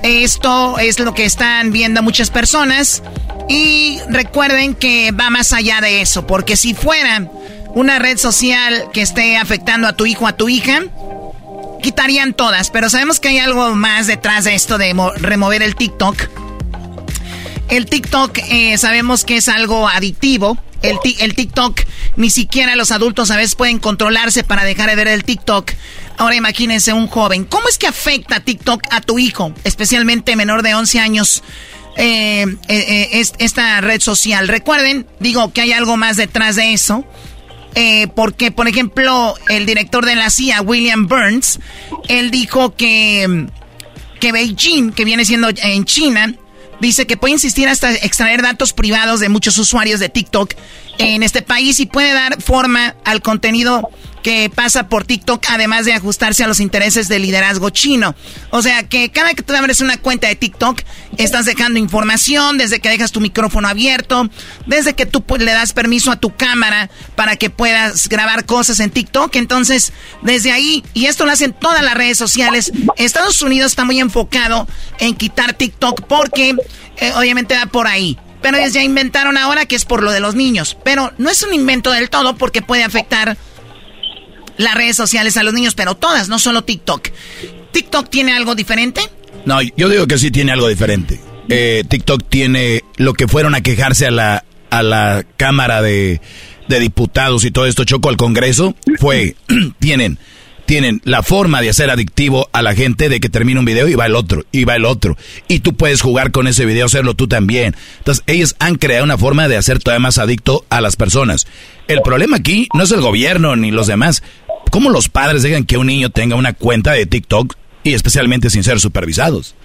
Esto es lo que están viendo muchas personas. Y recuerden que va más allá de eso, porque si fuera una red social que esté afectando a tu hijo o a tu hija, quitarían todas. Pero sabemos que hay algo más detrás de esto de remover el TikTok. El TikTok eh, sabemos que es algo adictivo. El, TikTok, ni siquiera los adultos a veces pueden controlarse para dejar de ver el TikTok. Ahora imagínense un joven. ¿Cómo es que afecta TikTok a tu hijo, especialmente menor de 11 años? Eh, eh esta red social. Recuerden, digo que hay algo más detrás de eso. Eh, porque, por ejemplo, el director de la CIA, William Burns, él dijo que, que Beijing, que viene siendo en China, dice que puede insistir hasta extraer datos privados de muchos usuarios de TikTok en este país y puede dar forma al contenido que pasa por TikTok, además de ajustarse a los intereses del liderazgo chino. O sea que cada que tú abres una cuenta de TikTok, estás dejando información, desde que dejas tu micrófono abierto, desde que tú le das permiso a tu cámara para que puedas grabar cosas en TikTok. Entonces, desde ahí, y esto lo hacen todas las redes sociales, Estados Unidos está muy enfocado en quitar TikTok porque eh, obviamente va por ahí. Pero ellos ya inventaron ahora que es por lo de los niños. Pero no es un invento del todo porque puede afectar las redes sociales a los niños, pero todas, no solo TikTok. ¿TikTok tiene algo diferente? No, yo digo que sí tiene algo diferente. Eh, TikTok tiene lo que fueron a quejarse a la, a la Cámara de, de Diputados y todo esto, Choco, al Congreso, fue, tienen tienen la forma de hacer adictivo a la gente de que termina un video y va el otro, y va el otro. Y tú puedes jugar con ese video, hacerlo tú también. Entonces, ellos han creado una forma de hacer todavía más adicto a las personas. El problema aquí no es el gobierno ni los demás. ¿Cómo los padres dejan que un niño tenga una cuenta de TikTok y especialmente sin ser supervisados?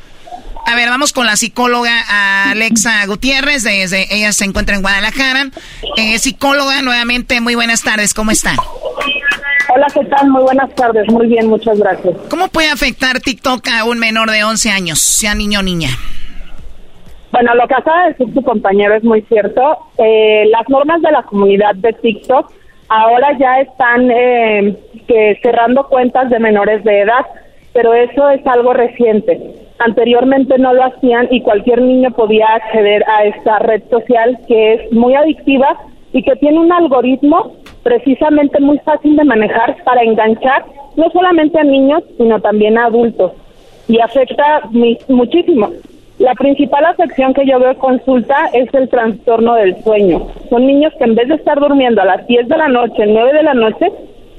A ver, vamos con la psicóloga Alexa Gutiérrez, desde ella se encuentra en Guadalajara. Eh, psicóloga, nuevamente, muy buenas tardes, ¿cómo están? Hola, ¿qué tal? Muy buenas tardes. Muy bien, muchas gracias. ¿Cómo puede afectar TikTok a un menor de 11 años, sea niño o niña? Bueno, lo que acaba de decir tu compañero es muy cierto. Eh, las normas de la comunidad de TikTok ahora ya están eh, que cerrando cuentas de menores de edad, pero eso es algo reciente. Anteriormente no lo hacían y cualquier niño podía acceder a esta red social que es muy adictiva y que tiene un algoritmo precisamente muy fácil de manejar para enganchar no solamente a niños, sino también a adultos. Y afecta muchísimo. La principal afección que yo veo consulta es el trastorno del sueño. Son niños que en vez de estar durmiendo a las 10 de la noche, 9 de la noche,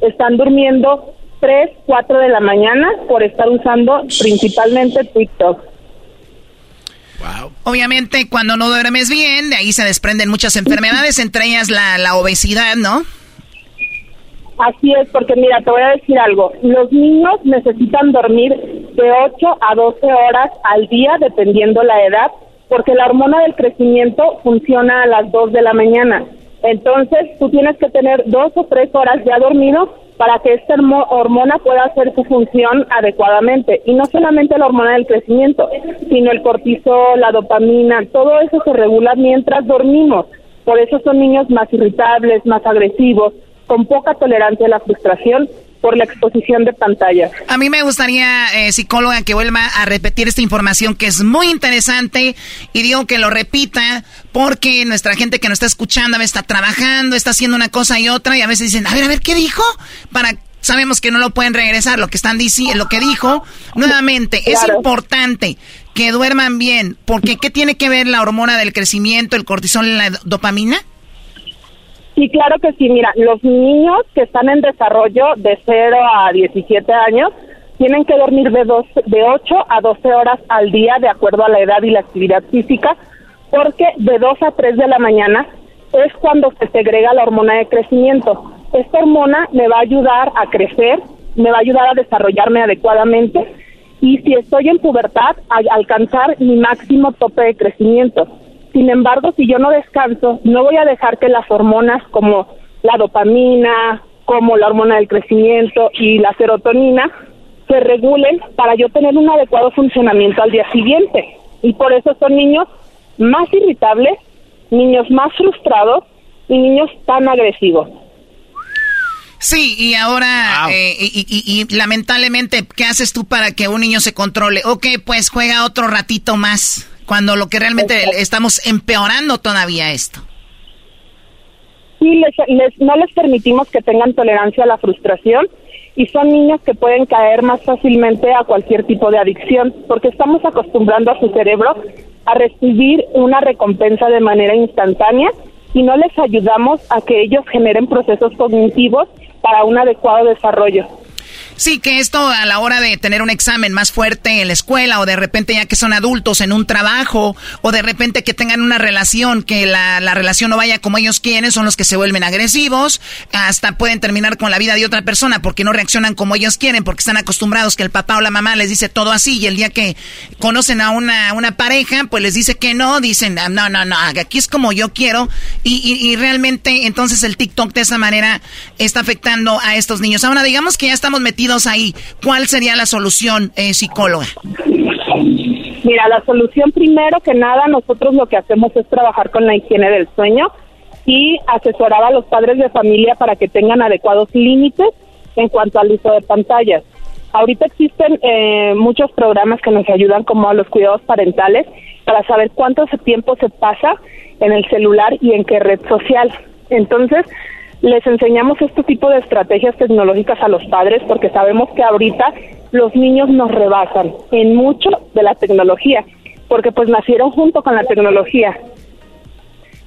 están durmiendo 3, 4 de la mañana por estar usando principalmente TikTok. Obviamente, cuando no duermes bien, de ahí se desprenden muchas enfermedades, entre ellas la, la obesidad, ¿no? Así es, porque mira, te voy a decir algo. Los niños necesitan dormir de 8 a 12 horas al día, dependiendo la edad, porque la hormona del crecimiento funciona a las 2 de la mañana. Entonces, tú tienes que tener dos o tres horas ya dormido para que esta hormona pueda hacer su función adecuadamente. Y no solamente la hormona del crecimiento, sino el cortisol, la dopamina, todo eso se regula mientras dormimos. Por eso son niños más irritables, más agresivos, con poca tolerancia a la frustración por la exposición de pantallas. A mí me gustaría, eh, psicóloga, que vuelva a repetir esta información que es muy interesante y digo que lo repita porque nuestra gente que nos está escuchando está trabajando, está haciendo una cosa y otra y a veces dicen, a ver, a ver, ¿qué dijo? Para sabemos que no lo pueden regresar, lo que están diciendo, lo que dijo, nuevamente, es importante que duerman bien, porque ¿qué tiene que ver la hormona del crecimiento, el cortisol y la dopamina? Sí, claro que sí. Mira, los niños que están en desarrollo de 0 a 17 años tienen que dormir de, dos, de 8 a 12 horas al día de acuerdo a la edad y la actividad física, porque de 2 a 3 de la mañana es cuando se segrega la hormona de crecimiento. Esta hormona me va a ayudar a crecer, me va a ayudar a desarrollarme adecuadamente y si estoy en pubertad, a alcanzar mi máximo tope de crecimiento. Sin embargo, si yo no descanso, no voy a dejar que las hormonas como la dopamina, como la hormona del crecimiento y la serotonina se regulen para yo tener un adecuado funcionamiento al día siguiente. Y por eso son niños más irritables, niños más frustrados y niños tan agresivos. Sí, y ahora, eh, y, lamentablemente, ¿qué haces tú para que un niño se controle? Ok, pues juega otro ratito más, cuando lo que realmente estamos empeorando todavía esto. Sí, no les permitimos que tengan tolerancia a la frustración y son niños que pueden caer más fácilmente a cualquier tipo de adicción porque estamos acostumbrando a su cerebro a recibir una recompensa de manera instantánea y no les ayudamos a que ellos generen procesos cognitivos para un adecuado desarrollo. Sí, que esto a la hora de tener un examen más fuerte en la escuela o de repente ya que son adultos en un trabajo o de repente que tengan una relación que la, la, relación no vaya como ellos quieren, son los que se vuelven agresivos, hasta pueden terminar con la vida de otra persona porque no reaccionan como ellos quieren, porque están acostumbrados que el papá o la mamá les dice todo así y el día que conocen a una, una pareja, pues les dice que no, dicen, ah, no, no, no, aquí es como yo quiero y, y, y realmente entonces el TikTok de esa manera está afectando a estos niños. Ahora digamos que ya estamos metidos ahí, ¿cuál sería la solución, eh, psicóloga? Mira, la solución primero que nada, nosotros lo que hacemos es trabajar con la higiene del sueño y asesorar a los padres de familia para que tengan adecuados límites en cuanto al uso de pantallas. Ahorita existen eh, muchos programas que nos ayudan como a los cuidados parentales para saber cuánto tiempo se pasa en el celular y en qué red social. Entonces, les enseñamos este tipo de estrategias tecnológicas a los padres porque sabemos que ahorita los niños nos rebasan en mucho de la tecnología, porque pues nacieron junto con la tecnología.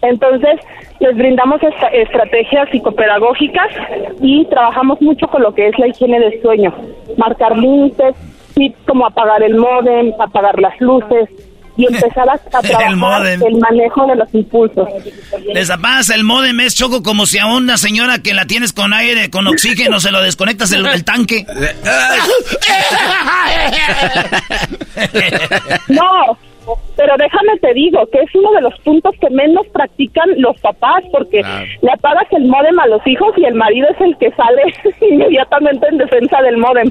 Entonces, les brindamos estrategias psicopedagógicas y trabajamos mucho con lo que es la higiene del sueño, marcar límites, como apagar el modem, apagar las luces, y empezar a, trabajar el, manejo de los impulsos. Les apagas el modem, es choco como si a una señora que la tienes con aire, con oxígeno, se lo desconectas el, el tanque. no, pero déjame te digo que es uno de los puntos que menos practican los papás porque le apagas el modem a los hijos y el marido es el que sale inmediatamente en defensa del modem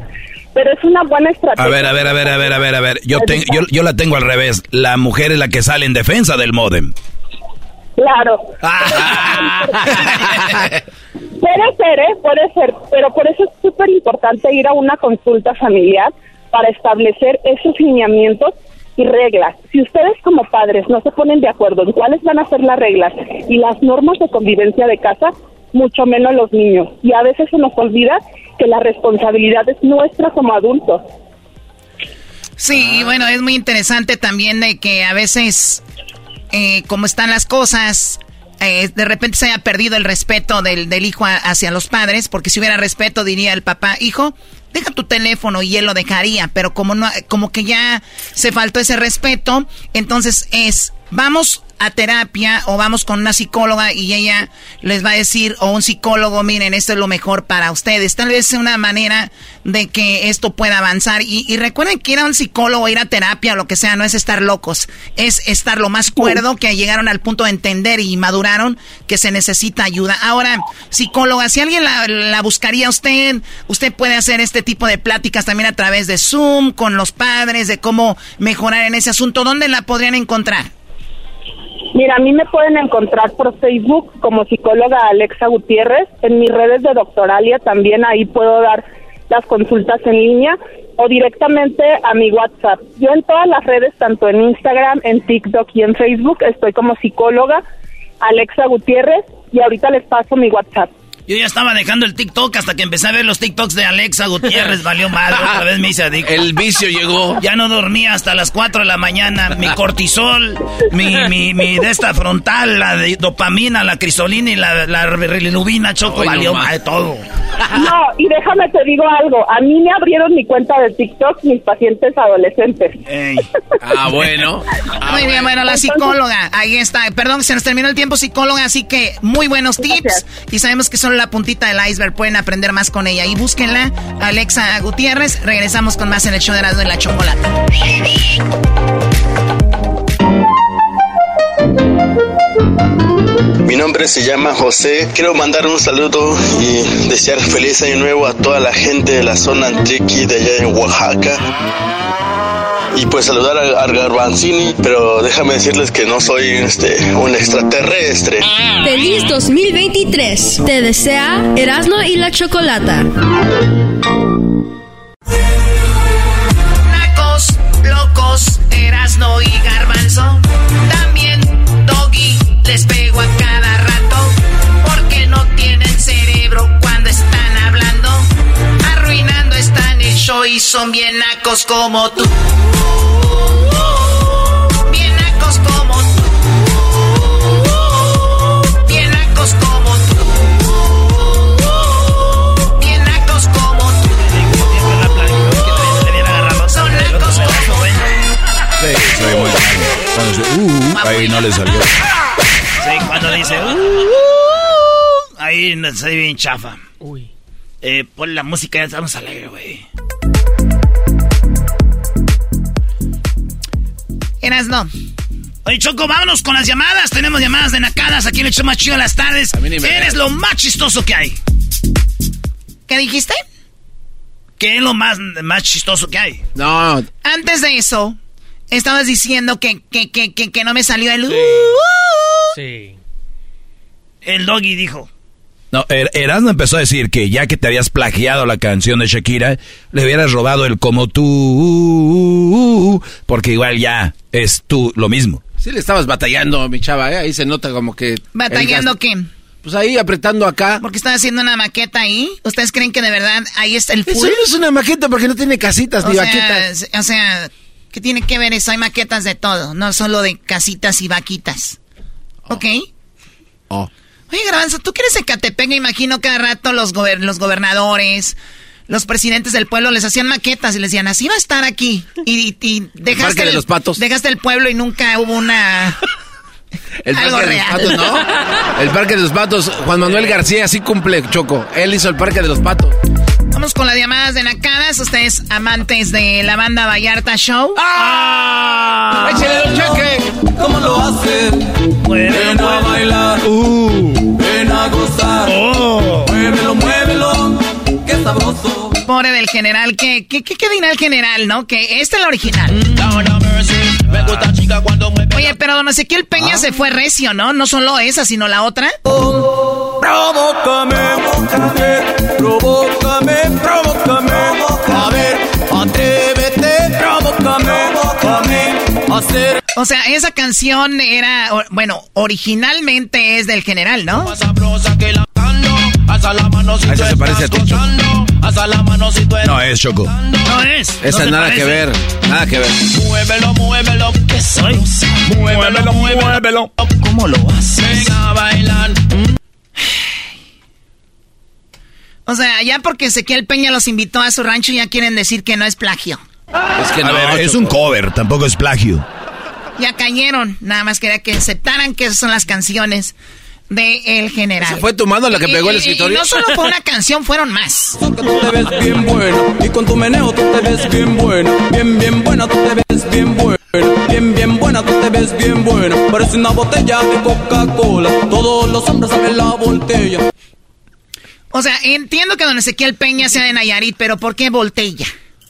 pero es una buena estrategia. A ver, a ver, a ver, a ver, a ver, a ver. Yo, yo, yo la tengo al revés. La mujer es la que sale en defensa del modem. Claro. puede ser, ¿eh? Puede ser. Pero por eso es súper importante ir a una consulta familiar para establecer esos lineamientos y reglas. Si ustedes como padres no se ponen de acuerdo en cuáles van a ser las reglas y las normas de convivencia de casa, mucho menos los niños. Y a veces se nos olvida que la responsabilidad es nuestra como adultos. Sí, bueno, es muy interesante también de que a veces, eh, como están las cosas, eh, de repente se haya perdido el respeto del, del hijo hacia los padres, porque si hubiera respeto diría el papá, hijo, deja tu teléfono y él lo dejaría, pero como no, como que ya se faltó ese respeto, entonces es, vamos a terapia o vamos con una psicóloga y ella les va a decir, o un psicólogo, miren, esto es lo mejor para ustedes. Tal vez sea una manera de que esto pueda avanzar. Y, recuerden que ir a un psicólogo, ir a terapia, lo que sea, no es estar locos, es estar lo más cuerdo que llegaron al punto de entender y maduraron que se necesita ayuda. Ahora, psicóloga, si alguien la, la buscaría usted, usted puede hacer este tipo de pláticas también a través de Zoom, con los padres, de cómo mejorar en ese asunto. ¿Dónde la podrían encontrar? Mira, a mí me pueden encontrar por Facebook como psicóloga Alexa Gutiérrez. En mis redes de Doctoralia también ahí puedo dar las consultas en línea o directamente a mi WhatsApp. Yo en todas las redes, tanto en Instagram, en TikTok y en Facebook, estoy como psicóloga Alexa Gutiérrez y ahorita les paso mi WhatsApp. Yo ya estaba dejando el TikTok hasta que empecé a ver los TikToks de Alexa Gutiérrez. Valió mal. Otra vez me hice adicto. El vicio llegó. Ya no dormía hasta las 4 de la mañana. Mi cortisol, mi, mi, mi de esta frontal, la de dopamina, la crisolina y la, la choco, valió mal todo. No, y déjame te digo algo. A mí me abrieron mi cuenta de TikTok mis pacientes adolescentes. Ah, bueno. muy bien, bueno, la psicóloga. Ahí está. Perdón, se nos terminó el tiempo, psicóloga. Así que muy buenos tips. Y sabemos que son la puntita del iceberg. Pueden aprender más con ella. Y búsquenla, Alexa Gutiérrez. Regresamos con más en el show de la, de la chocolate. Mi nombre se llama José. Quiero mandar un saludo y desear feliz año nuevo a toda la gente de la zona Antriqui de allá en Oaxaca y pues saludar a, Garbanzini, pero déjame decirles que no soy este un extraterrestre. Feliz 2023. Te desea Erasmo y la Chocolata. Nacos, locos, Erasno y Garbanzo. También Doggy les pego a cada rato porque no tienen cerebro cuando están show y son bien nacos como tú. ahí no le salió. Sí, cuando dice, uh, uh, ahí no soy bien chafa. Uy. Eh, pon la música, ya estamos alegre, güey. Eras no. Oye, Choco, vámonos con las llamadas. Tenemos llamadas de nacadas aquí en el show más chido de las tardes. Eres lo más chistoso que hay. ¿Qué dijiste? ¿Qué es lo más, más chistoso que hay? No. Antes de eso, Estabas diciendo que, que, que, que, no me salió el... Sí. El doggy dijo. No, er Erasmo empezó a decir que ya que te habías plagiado la canción de Shakira, le hubieras robado el como tú, porque igual ya es tú lo mismo. Sí le estabas batallando, mi chava, ¿eh? ahí se nota como que... ¿Batallando qué? Pues ahí apretando acá. Porque estaba haciendo una maqueta ahí. ¿Ustedes creen que de verdad ahí está el full? Eso no es una maqueta porque no tiene casitas ni maquetas. O sea, ¿Qué tiene que ver eso? Hay maquetas de todo, no solo de casitas y vaquitas. Oh. ¿Ok? Oh. Oye, Garbanzo, tú quieres Ecatepec, me imagino cada rato los, los gobernadores, los presidentes del pueblo les hacían maquetas y les decían, así va a estar aquí. Y, y dejaste el, de los patos. dejaste el pueblo y nunca hubo una... El Algo parque real. de los patos, ¿no? El parque de los patos. Juan Manuel García así cumple, Choco. Él hizo el parque de los patos. Vamos con las llamadas de Nacadas. Ustedes amantes de la banda Vallarta Show. ¡Ah! ¡Échale un cheque! ¿Cómo lo hacen? Ven a bailar. Uh. Ven a gozar. Oh. Muévelo, muévelo. Qué sabroso. Pobre del general. ¿Qué, qué, qué, qué dirá el general, no? Que esta es la original. Oye, pero don Ezequiel Peña ah. se fue recio, ¿no? No solo esa, sino la otra. Provócame, provócame, provócame, provócame. A ver, atrévete, provócame, provócame. Hacer. O sea, esa canción era, bueno, originalmente es del general, ¿no? Esa se parece a ti, No es Choco. No es. Esa no nada que ver. Nada que ver. Muévelo, muévelo. ¿Qué soy? Muévelo, muévelo. ¿Cómo lo haces? Venga a bailar. O sea, ya porque Ezequiel Peña los invitó a su rancho ya quieren decir que no es plagio. Es que no, a ver, es un cover, tampoco es plagio. Ya cayeron, nada más quería que aceptaran que esas son las canciones de El General. ¿Se fue tu mano la que pegó el escritorio? Y no solo fue una canción, fueron más. tú te ves bien bueno y con tu meneo tú te ves bien bueno. Bien, bien buena, tú te ves bien bueno. Bien, bien buena, tú te ves bien bueno. Parece una botella de Coca-Cola. Todos los hombres saben la botella. O sea, entiendo que don Ezequiel Peña sea de Nayarit, pero ¿por qué Voltella?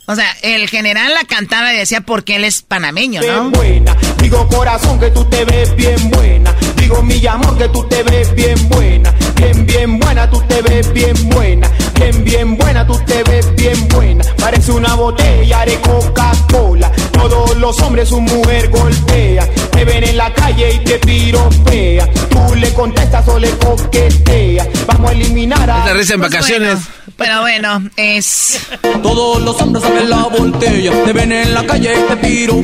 O sea, el general la cantaba y decía porque él es panameño, ¿no? Bien buena, digo corazón que tú te ves bien buena. Digo mi amor que tú te ves bien buena. Bien, bien buena, tú te ves bien buena. Bien, bien buena, tú te ves bien buena. Parece una botella de Coca-Cola. Todos los hombres su mujer golpea. Te ven en la calle y te piropea. Tú le contestas o le coqueteas. Vamos a eliminar a risa en vacaciones. Pero bueno, es. Todos los hombres saben la botella. Te ven en la calle, te tiro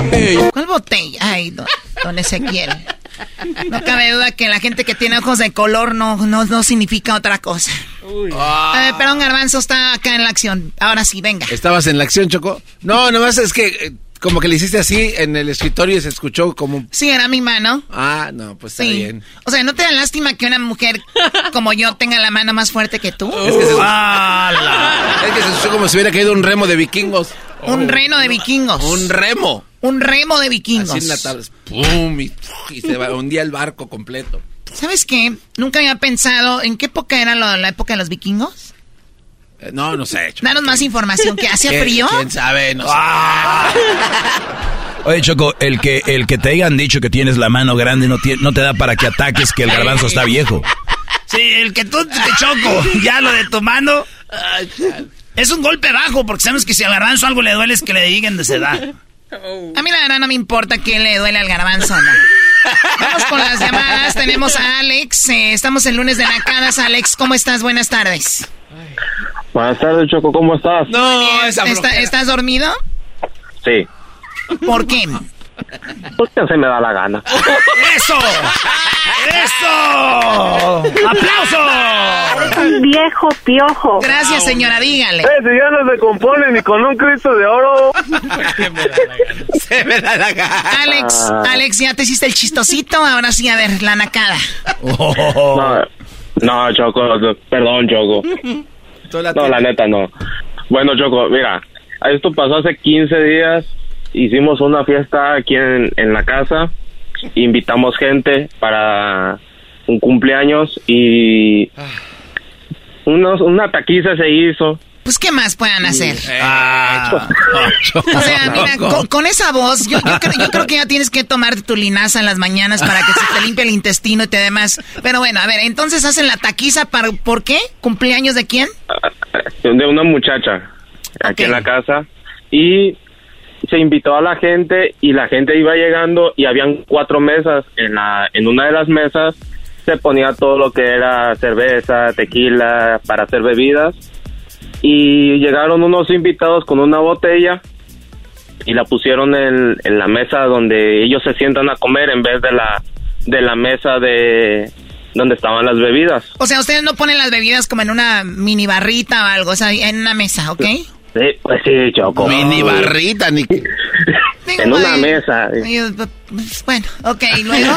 ¿Cuál botella? Ay, don, don Ezequiel. No cabe duda que la gente que tiene ojos de color no, no, no significa otra cosa. Uy. Ah. perdón, Garbanzo está acá en la acción. Ahora sí, venga. ¿Estabas en la acción, Choco? No, nomás es que eh, como que le hiciste así en el escritorio y se escuchó como... Sí, era mi mano. Ah, no, pues está bien. O sea, ¿no te da lástima que una mujer como yo tenga la mano más fuerte que tú? Es que se, es que se escuchó como si hubiera caído un remo de vikingos. Un reno de vikingos. Un remo. Un remo de vikingos. Así en la tabla, pum, y, se hundía el barco completo. ¿Sabes qué? Nunca había pensado en qué época era la época de los vikingos. No, no sé. Choco. Danos más información. ¿Que hacía frío? ¿Quién sabe? No sé. Ah. Oye, Choco, el que, el que te hayan dicho que tienes la mano grande no, no te da para que ataques que el garbanzo está viejo. Sí, el que tú te choco, ya lo de tu mano. Es un golpe bajo, porque sabemos que si al garbanzo algo le duele es que le digan de edad. A mí la verdad no me importa quién le duele al garbanzo, no. Vamos con las llamadas. Tenemos a Alex. Eh, estamos el lunes de Nacadas. Alex, ¿cómo estás? Buenas tardes. Buenas tardes, Choco. ¿Cómo estás? No, ¿Estás dormido? Sí. ¿Por qué? Porque se me da la gana. ¡Eso! ¡Eso! ¡Aplauso! un viejo piojo. Gracias, señora, dígale. Eh, si ya no se compone ni con un Cristo de oro. se me da la gana. Alex, ah. Alex, ya te hiciste el chistosito. Ahora sí, a ver, la nacada. No, no, Choco, perdón, Choco. No, la neta, no. Bueno, Choco, mira, esto pasó hace 15 días hicimos una fiesta aquí en, la casa, invitamos gente para un cumpleaños y unos, una taquiza se hizo. Pues, ¿qué más puedan hacer? Ah. o sea, mira, con, esa voz, yo, creo, que ya tienes que tomar tu linaza en las mañanas para que se te limpie el intestino y te demás. Pero bueno, a ver, entonces hacen la taquiza para, ¿por qué? ¿Cumpleaños de quién? De una muchacha aquí en la casa. Y se invitó a la gente y la gente iba llegando y habían cuatro mesas. En, la, en una de las mesas se ponía todo lo que era cerveza, tequila, para hacer bebidas. Y llegaron unos invitados con una botella y la pusieron en, en la mesa donde ellos se sientan a comer en vez de la, de la mesa de, donde estaban las bebidas. O sea, ustedes no ponen las bebidas como en una mini barrita o algo, o sea, en una mesa, ¿ok? Sí, pues sí, Choco. Mini barrita, ni... en una mesa. Pues, bueno, ok, luego?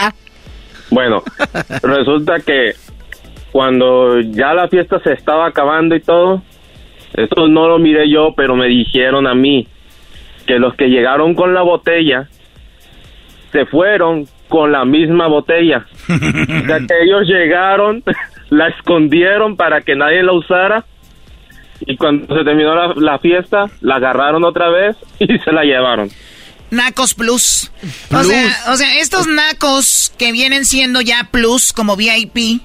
bueno, resulta que cuando ya la fiesta se estaba acabando y todo, esto no lo miré yo, pero me dijeron a mí que los que llegaron con la botella se fueron con la misma botella. o sea que ellos llegaron, la escondieron para que nadie la usara y cuando se terminó la, fiesta, la agarraron otra vez y se la llevaron. Nacos Plus. O, sea, o sea, estos nacos que vienen siendo ya Plus como VIP,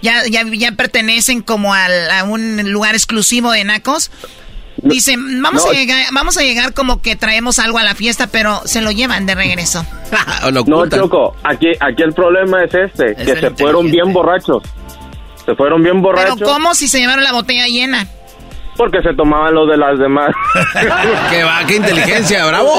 ya, ya, ya pertenecen como al, a un lugar exclusivo de nacos. Dicen, vamos, a llegar, vamos a llegar como que traemos algo a la fiesta, pero se lo llevan de regreso. no, Choco, aquí, aquí el problema es este, que se fueron bien borrachos. Se fueron bien borrachos. Pero ¿cómo si se llevaron la botella llena? Porque se tomaban lo de las demás. ¡Qué va! ¡Qué inteligencia! ¡Bravo!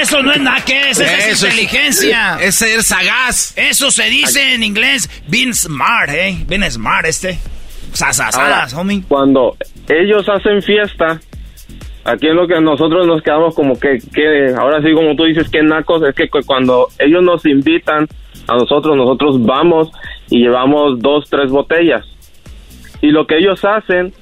Eso no es nada que es, es inteligencia. Es, ser sagaz. Eso se dice en inglés, being smart, ¿eh? Being smart este. Sasasadas, homie. Cuando ellos hacen fiesta, aquí es lo que nosotros nos quedamos como que, que, ahora sí como tú dices, que nacos, es que cuando ellos nos invitan a nosotros, nosotros vamos y llevamos dos, tres botellas. Y lo que ellos hacen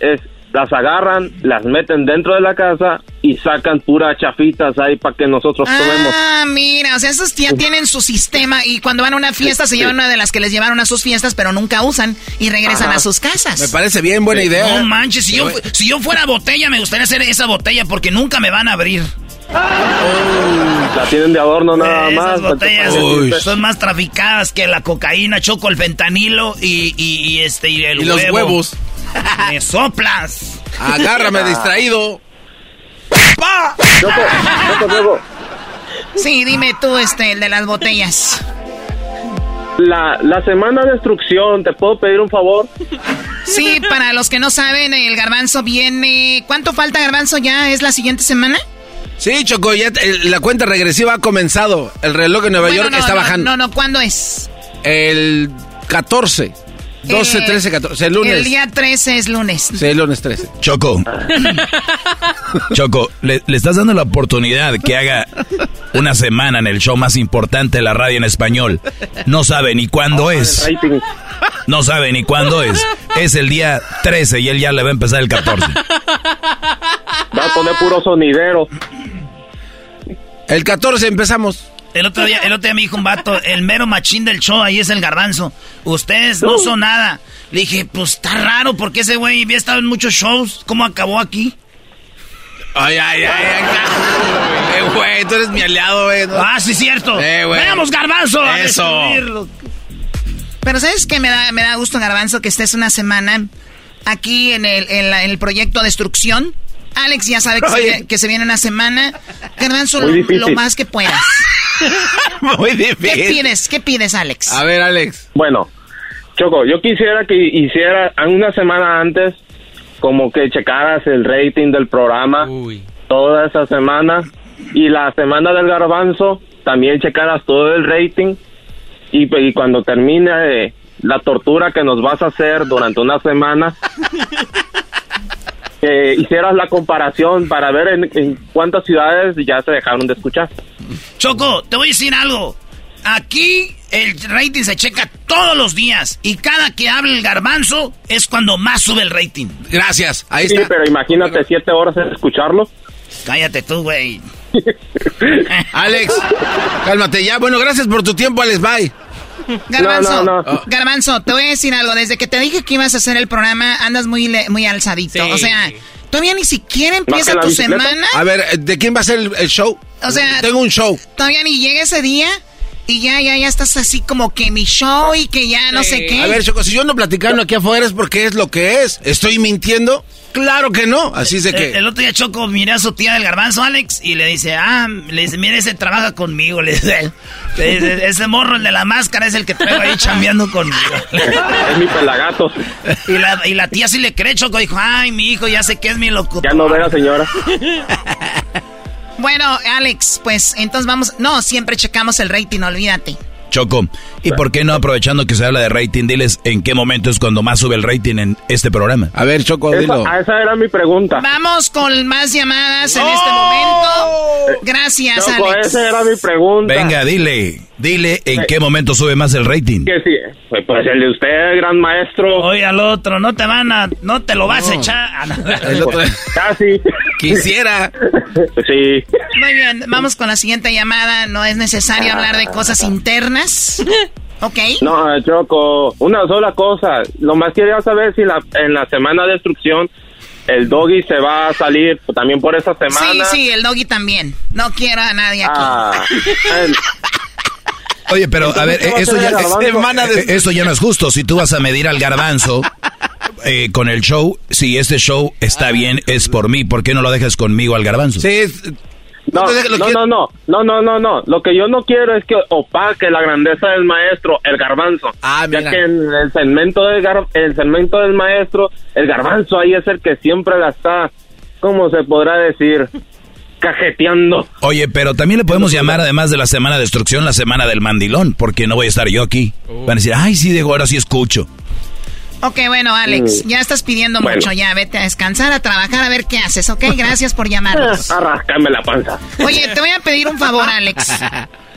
es las agarran, las meten dentro de la casa y sacan puras chafitas ahí para que nosotros tomemos. Ah, mira, o sea, esos ya tienen su sistema y cuando van a una fiesta se llevan una de las que les llevaron a sus fiestas, pero nunca usan y regresan a sus casas. Me parece bien buena idea. No manches, si yo, si yo fuera botella me gustaría hacer esa botella porque nunca me van a abrir. la tienen de adorno nada más. Esas botellas son más traficadas que la cocaína, choco, el fentanilo y, y, este y el y los huevos. ¡Me soplas! Agárrame distraído. ¡Pa! Sí, dime tú, este, el de las botellas. La, la semana de instrucción, ¿te puedo pedir un favor? Sí, para los que no saben, el garbanzo viene... ¿Cuánto falta garbanzo ya? ¿Es la siguiente semana? Sí, Choco, ya la cuenta regresiva ha comenzado. El reloj de Nueva York está bajando. No, no, ¿cuándo es? El 14. 12, 13, 14, el lunes. El día 13 es lunes. Sí, el lunes 13. Choco. Choco, le, estás dando la oportunidad que haga una semana en el show más importante de la radio en español. No sabe ni cuándo es. No sabe ni cuándo es. Es el día 13 y él ya le va a empezar el 14. Va a poner puro sonidero. El 14 empezamos. El otro día, el otro día me dijo un vato, el mero machín del show, ahí es el garbanzo. Ustedes no son nada. Le dije, pues está raro porque ese güey había estado en muchos shows. ¿Cómo acabó aquí? Ay, ay, ay, ay, eh, güey, tú eres mi aliado, güey. Ah, sí, cierto. Eh, Veamos, garbanzo. Eso. Pero ¿sabes qué me da, me da gusto, garbanzo, que estés una semana aquí en el, en el proyecto Destrucción? Alex ya sabe que, se, viene una semana. Garbanzo, lo, lo, más que puedas. Muy difícil. ¿Qué pides? ¿Qué pides, Alex? A ver, Alex. Bueno, Choco, yo quisiera que hiciera una semana antes como que checaras el rating del programa toda esa semana y la semana del garbanzo también checaras todo el rating y, y cuando termine la tortura que nos vas a hacer durante una semana que hicieras la comparación para ver en, cuántas ciudades ya se dejaron de escuchar. Choco, te voy a decir algo. Aquí el rating se checa todos los días y cada que habla el garbanzo es cuando más sube el rating. Gracias, ahí sí, pero imagínate siete horas en escucharlo. Cállate tú, güey. Alex, cálmate ya. Bueno, gracias por tu tiempo, Alex. Bye. Garbanzo, oh. Garbanzo, te voy a decir algo. Desde que te dije que ibas a hacer el programa, andas muy, muy alzadito. O sea, todavía ni siquiera empieza tu semana. A ver, ¿de quién va a ser el, show? O sea, tengo un show. Todavía ni llega ese día. Y ya, ya, ya estás así como que mi show y que ya no sé qué. A ver, Choco, si yo ando platicando aquí afuera es porque es lo que es. ¿Estoy mintiendo? Claro que no, así sé que... El, otro día Choco miré a su tía del garbanzo, Alex, y le dice, ah, le dice, mire, ese trabaja conmigo, le dice, ese morro, el de la máscara, es el que traigo ahí chambeando conmigo. es mi pelagato. Y la, y la tía sí le cree, Choco, dijo, ay, mi hijo, ya sé que es mi locutor. Ya no vea, señora. bueno, Alex, pues entonces vamos, no, siempre checamos el rating, olvídate. Choco, ¿y por qué no aprovechando que se habla de rating, diles en qué momento es cuando más sube el rating en este programa? A ver, Choco, dilo. Esa, era mi pregunta. Vamos con más llamadas en este momento. Gracias, Choco, Alex. esa era mi pregunta. Venga, dile, dile en qué momento sube más el rating. Que sí, pues, pues el de usted, gran maestro. Oye, al otro, no te van a, no te lo vas a echar. el otro, casi. Quisiera. sí. Muy bien, vamos con la siguiente llamada. No es necesario hablar de cosas internas. ¿Ok? No, Choco, una sola cosa. Lo más quería saber si la, en la semana de destrucción el doggy se va a salir también por esa semana. Sí, sí, el doggy también. No quiero a nadie aquí. Ah, Oye, pero a ver, eso ya, eso ya no es justo. Si tú vas a medir al garbanzo eh, con el show, si este show está bien, es por mí. ¿Por qué no lo dejas conmigo al garbanzo? Sí, no, no, no, no, no, no, no, no. Lo que yo no quiero es que opaque la grandeza del maestro, el garbanzo. Ah, Ya que en el segmento del, el segmento del maestro, el garbanzo ahí es el que siempre la está, ¿cómo se podrá decir? Cajeteando. Oye, pero también le podemos llamar, además de la semana de destrucción, la semana del mandilón, porque no voy a estar yo aquí. Van a decir, ay, sí, de ahora sí escucho. Ok, bueno, Alex, mm. ya estás pidiendo mucho, ya vete a descansar, a trabajar, a ver qué haces, ¿ok? Gracias por llamarnos. Arrascame la panza. Oye, te voy a pedir un favor, Alex.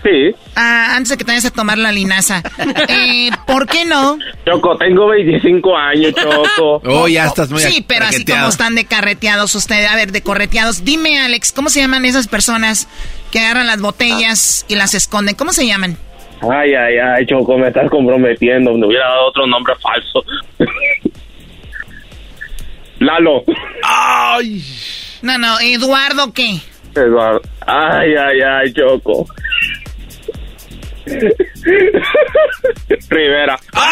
Sí. Ah, antes de que te vayas a tomar la linaza. Eh, ¿Por qué no? Choco, tengo 25 años, Choco. oh, ya estás muy Sí, pero así como están de carreteados ustedes, a ver, de correteados. Dime, Alex, ¿cómo se llaman esas personas que agarran las botellas y las esconden? ¿Cómo se llaman? Ay, ay, ay, Choco, me estás comprometiendo. Me hubiera dado otro nombre falso. Lalo. Ay. No, no, Eduardo, ¿qué? Eduardo. Ay, ay, ay, Choco. Rivera.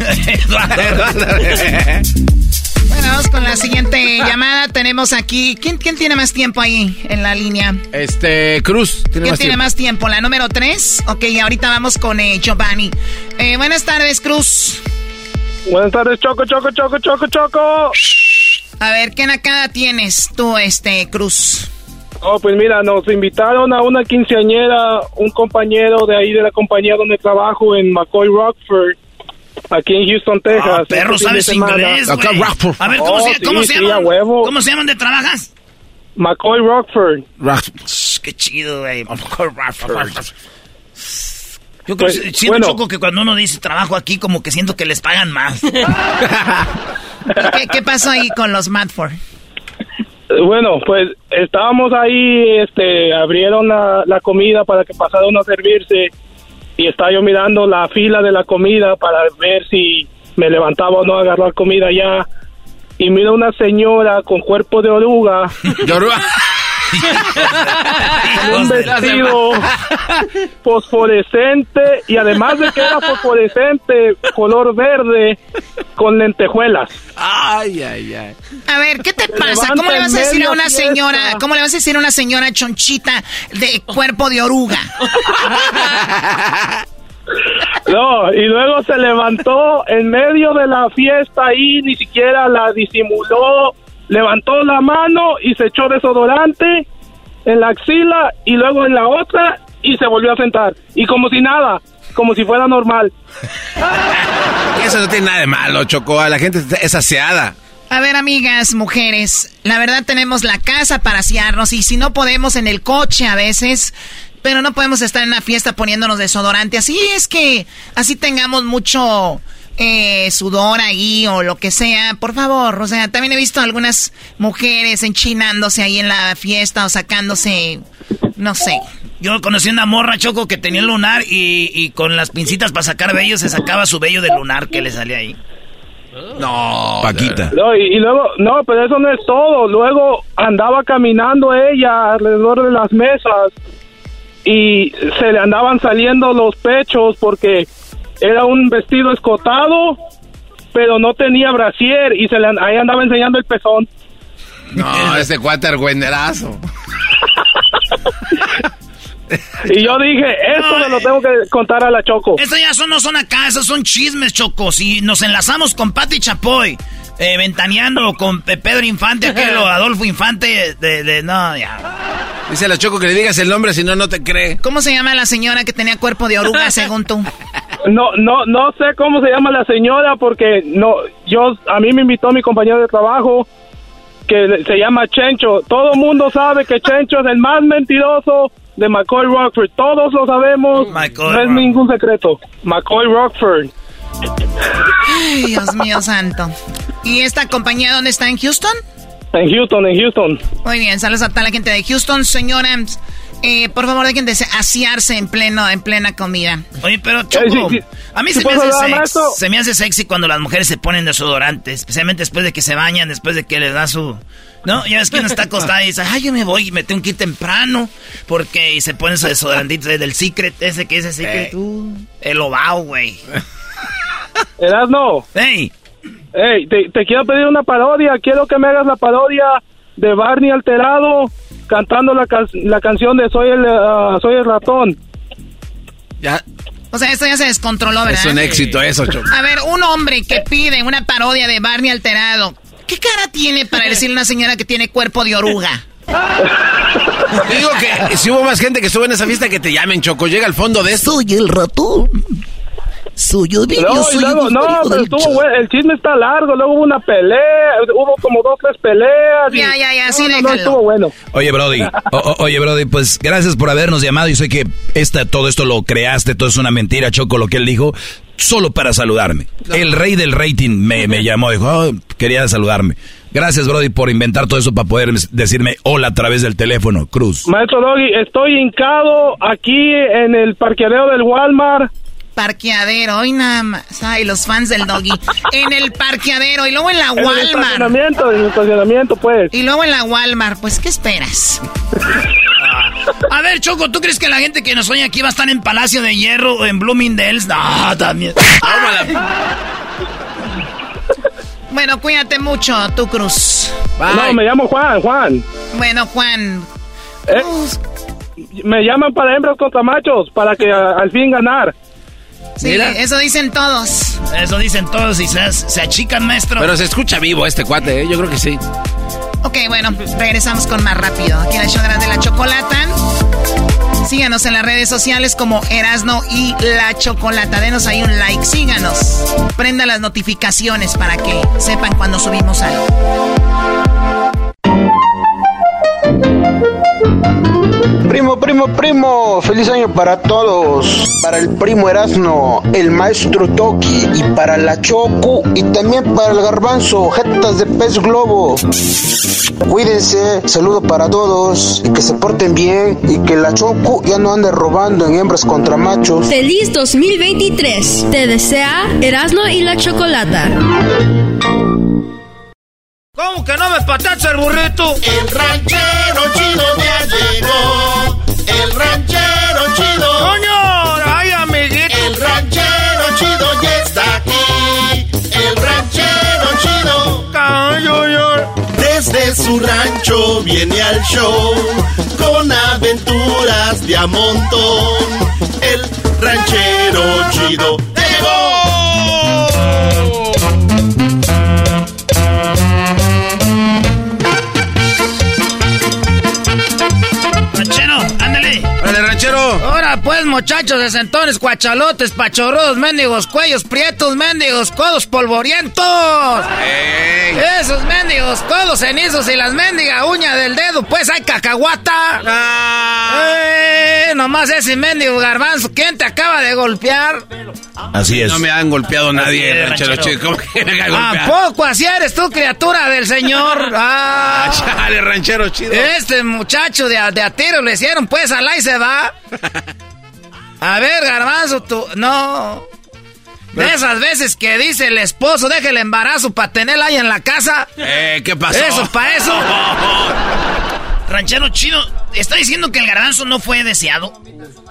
bueno, vamos con la siguiente llamada. Tenemos aquí. ¿Quién, ¿Quién tiene más tiempo ahí en la línea? Este, Cruz. ¿Quién tiene más tiempo? ¿La número tres? Ok, ahorita vamos con eh, Giovanni. Eh, buenas tardes, Cruz. Buenas tardes, Choco, Choco, Choco, Choco, Choco. A ver, ¿qué nacada tienes tú, este, Cruz? Oh, pues mira, nos invitaron a una quinceañera, un compañero de ahí de la compañía donde trabajo en McCoy Rockford, aquí en Houston, Texas. Ah, perro, este ¿sabes inglés, A ver, ¿cómo, oh, se, ¿cómo se llaman? ¿Cómo se llaman de trabajas? McCoy Rockford. Qué chido, güey. McCoy Rockford. Yo creo pues, siento bueno. choco que cuando uno dice trabajo aquí, como que siento que les pagan más. ¿Qué, ¿Qué, pasó ahí con los Madford? Bueno, pues estábamos ahí, este, abrieron la, la comida para que pasara uno a servirse y estaba yo mirando la fila de la comida para ver si me levantaba o no a agarrar comida ya y miro una señora con cuerpo de oruga. ¿De oruga? un vestido fosforescente y además de que era fosforescente, color verde con lentejuelas. Ay, ay, ay. A ver, ¿qué te pasa? ¿Cómo le vas a decir a una señora, cómo le vas a decir a una señora chonchita de cuerpo de oruga? No, y luego se levantó en medio de la fiesta ahí, ni siquiera la disimuló, levantó la mano y se echó desodorante en la axila y luego en la otra y se volvió a sentar. Y como si nada, como si fuera normal. Eso no tiene nada de malo, Choco. La gente es aseada. A ver, amigas, mujeres, la verdad tenemos la casa para asearnos y si no podemos en el coche a veces, pero no podemos estar en una fiesta poniéndonos desodorante. Así es que así tengamos mucho eh, sudor ahí o lo que sea, por favor. O sea, también he visto algunas mujeres enchinándose ahí en la fiesta o sacándose, no sé. Yo conocí una morra choco que tenía el lunar y, y con las pincitas para sacar vello se sacaba su vello del lunar que le salía ahí. No, Paquita. No, y, y, luego, no, pero eso no es todo. Luego andaba caminando ella alrededor de las mesas y se le andaban saliendo los pechos porque era un vestido escotado, pero no tenía brasier y se le, ahí andaba enseñando el pezón. No, ese cuate argüenderazo. y yo dije, esto me lo tengo que contar a la Choco. Esto ya son, no son acá, esos son chismes, Chocos. Y nos enlazamos con Pati Chapoy, eh, ventaneando con Pedro Infante, aquel Adolfo Infante, de, de, no, ya. Dice a la Choco que le digas el nombre, si no, no te cree. ¿Cómo se llama la señora que tenía cuerpo de oruga, según tú? No, no, no sé cómo se llama la señora porque no, yo, a mí me invitó mi compañero de trabajo que se llama Chencho. Todo el mundo sabe que Chencho es el más mentiroso de McCoy Rockford. Todos lo sabemos. no es ningún secreto. McCoy Rockford. Ay, Dios mío santo. ¿Y esta compañía dónde está? ¿En Houston? En Houston, en Houston. Muy bien, saludos a toda la gente de Houston, señora. Eh, por favor, dejen de asearse en pleno, en plena comida. Oye, pero Choco, a mí se me, hace sexy, se me hace sexy cuando las mujeres se ponen desodorante, especialmente después de que se bañan, después de que les da su... No, ya ves que uno está acostada y dice, ay, yo me voy y me tengo que ir temprano, porque y se pone su desodorantito del Secret, ese que es ese Secret, uh, el ovao, güey. no Hey. Hey, te, te quiero pedir una parodia, quiero que me hagas la parodia de Barney alterado cantando la, la canción de Soy el, uh, soy el ratón. Ya. O sea, esto ya se descontroló, ¿verdad? Es un éxito eso, Choco. A ver, un hombre que pide una parodia de Barney alterado. ¿Qué cara tiene para decirle a una señora que tiene cuerpo de oruga? Digo que si hubo más gente que estuvo en esa fiesta que te llamen, Choco. Llega al fondo de esto. Soy el ratón suyo, no, soy No, pero estuvo, el chisme está largo, luego hubo una pelea, hubo como dos, tres peleas. Ya, ya, ya, sí, no, estuvo bueno. Oye, Brody, oye, Brody, pues gracias por habernos llamado y sé que esta, todo esto lo creaste, todo es una mentira, Choco, lo que él dijo, solo para saludarme. El rey del rating me, me llamó, dijo, oh, quería saludarme. Gracias, Brody, por inventar todo eso para poder decirme hola a través del teléfono, Cruz. Maestro Doggy, estoy hincado aquí en el parqueadero del Walmart parqueadero, hoy nada más. Ay, los fans del doggy. En el parqueadero y luego en la Walmart. En el estacionamiento, en el estacionamiento, pues. Y luego en la Walmart, pues, ¿qué esperas? A ver, Choco, ¿tú crees que la gente que nos oye aquí va a estar en Palacio de Hierro o en Bloomingdale's? No, también. Bueno, cuídate mucho, tu Cruz. No, me llamo Juan, Juan. Bueno, Juan. Eh, me llaman para hembras contra machos, para que al fin ganar. Sí, eso dicen todos. Eso dicen todos y se, se achican, maestro. Pero se escucha vivo este cuate, ¿eh? yo creo que sí. Ok, bueno, regresamos con más rápido. Aquí en el show grande la chocolata. Síganos en las redes sociales como Erasno y La Chocolata. Denos ahí un like, síganos. Prenda las notificaciones para que sepan cuando subimos algo. Primo, primo, primo, feliz año para todos. Para el primo Erasno, el maestro Toki y para la Choco y también para el garbanzo, jetas de pez globo. Cuídense, saludo para todos y que se porten bien y que la Choco ya no ande robando en hembras contra machos. Feliz 2023. Te desea Erasno y la Chocolata. ¿Cómo que no me patacha el burrito? El ranchero chido ya llegó. El ranchero chido. ¡Coño! ¡Ay, amiguito! El ranchero chido ya está aquí. El ranchero chido. Desde su rancho viene al show con aventuras de a montón. El ranchero chido llegó. Pues, muchachos de centones, cuachalotes, pachorros, mendigos, cuellos prietos, mendigos, codos polvorientos. Esos mendigos, codos cenizos y las mendigas uñas del dedo, pues hay cacahuata. Eh, nomás ese mendigo garbanzo, ¿quién te acaba de golpear? Así es. No me han golpeado nadie, Sí, ranchero ranchero. chido. ¿Cómo que me han ¿A poco así eres tú, criatura del señor? Ah, Ah, chale, ranchero chido. Este muchacho de, a- de a tiro le hicieron, pues, al y se va. A ver, garbanzo, tú. No. De esas veces que dice el esposo, deje el embarazo para tenerla ahí en la casa. Eh, ¿qué pasó? Eso, para eso. Ranchero chino, ¿está diciendo que el garbanzo no fue deseado?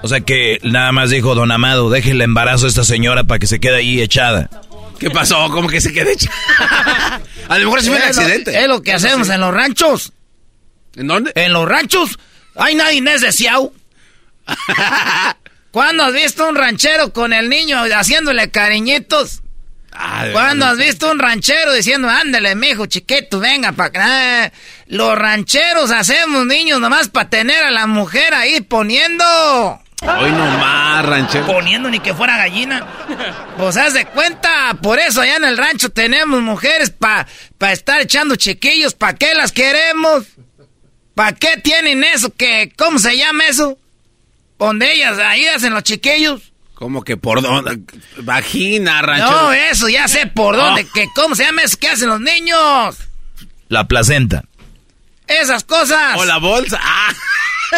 O sea que nada más dijo Don Amado, deje el embarazo a esta señora para que se quede ahí echada. ¿Qué pasó? ¿Cómo que se quede hecha? A lo mejor sí fue un Es lo- accidente. Es lo que hacemos en los ranchos. ¿En dónde? En los ranchos. Hay nadie es deseado. ¿Cuándo has visto un ranchero con el niño haciéndole cariñitos? ¿Cuándo has visto un ranchero diciendo, ándale, mijo, chiquito, venga para acá? Los rancheros hacemos niños nomás para tener a la mujer ahí poniendo. Hoy nomás, ranchero. Poniendo ni que fuera gallina. Pues haz de cuenta, por eso allá en el rancho tenemos mujeres para pa estar echando chiquillos. ¿Para qué las queremos? ¿Para qué tienen eso? que ¿Cómo se llama eso? Donde ellas ahí hacen los chiquillos. ¿Cómo que por dónde? Vagina, ranchero. No, eso ya sé por dónde. Ah. Que ¿Cómo se llama eso que hacen los niños? La placenta. Esas cosas. O la bolsa. Ah.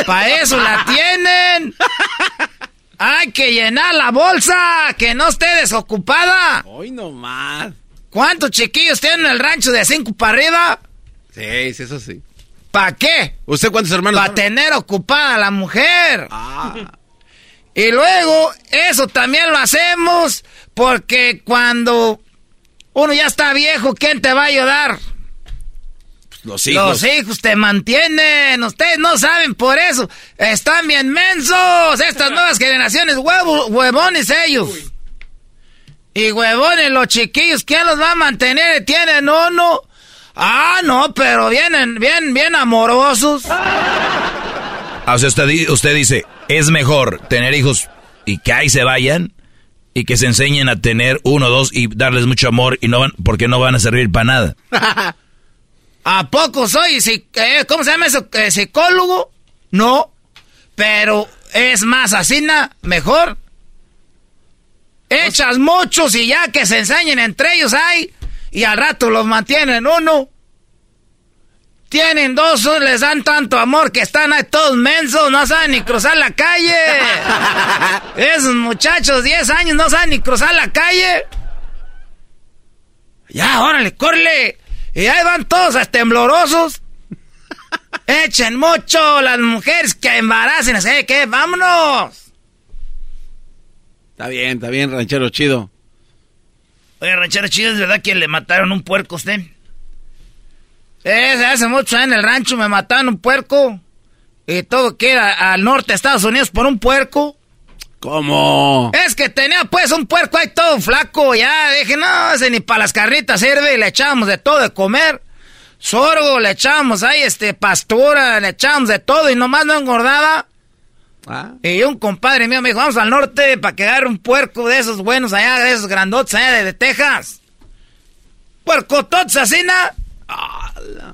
Para eso la tienen. Hay que llenar la bolsa, que no esté desocupada. Hoy nomás. ¿Cuántos chiquillos tienen en el rancho de cinco para arriba? Sí, sí, eso sí. ¿Para qué? ¿Usted cuántos hermanos? Para tener ocupada a la mujer. Ah. Y luego, eso también lo hacemos porque cuando uno ya está viejo, ¿quién te va a ayudar? Los hijos. Los hijos te mantienen. Ustedes no saben por eso. Están bien mensos. Estas nuevas generaciones, huevo, huevones ellos. Y huevones los chiquillos, ¿quién los va a mantener? Tienen uno. Ah, no, pero vienen bien, bien amorosos. Ah, o sea, usted, usted dice, es mejor tener hijos y que ahí se vayan y que se enseñen a tener uno, dos y darles mucho amor y no van, porque no van a servir para nada. ¿A poco soy, psi- eh, cómo se llama eso? Eh, ¿Psicólogo? No. Pero es más así, ¿na? Mejor. Echas muchos y ya que se enseñen entre ellos hay. Y al rato los mantienen uno. Tienen dos, les dan tanto amor que están ahí todos mensos, no saben ni cruzar la calle. Esos muchachos, 10 años, no saben ni cruzar la calle. Ya, órale, corre. Y ahí van todos hasta temblorosos. Echen mucho las mujeres que embaracen, ¿sabes qué? ¡Vámonos! Está bien, está bien, ranchero chido. Oye, ranchero chido, ¿es verdad que le mataron un puerco a usted? Eh, hace mucho en el rancho me mataron un puerco. Y todo que era al norte de Estados Unidos por un puerco. ¿Cómo? Es que tenía pues un puerco ahí todo flaco. Ya dije, no, ese ni para las carnitas sirve. Y le echábamos de todo de comer. Sorgo, le echábamos ahí, este, pastura, le echábamos de todo y nomás no engordaba. Ah. Y un compadre mío me dijo, vamos al norte para que agarre un puerco de esos buenos allá, de esos grandotes allá de, de Texas. Puercototes así, ¿no?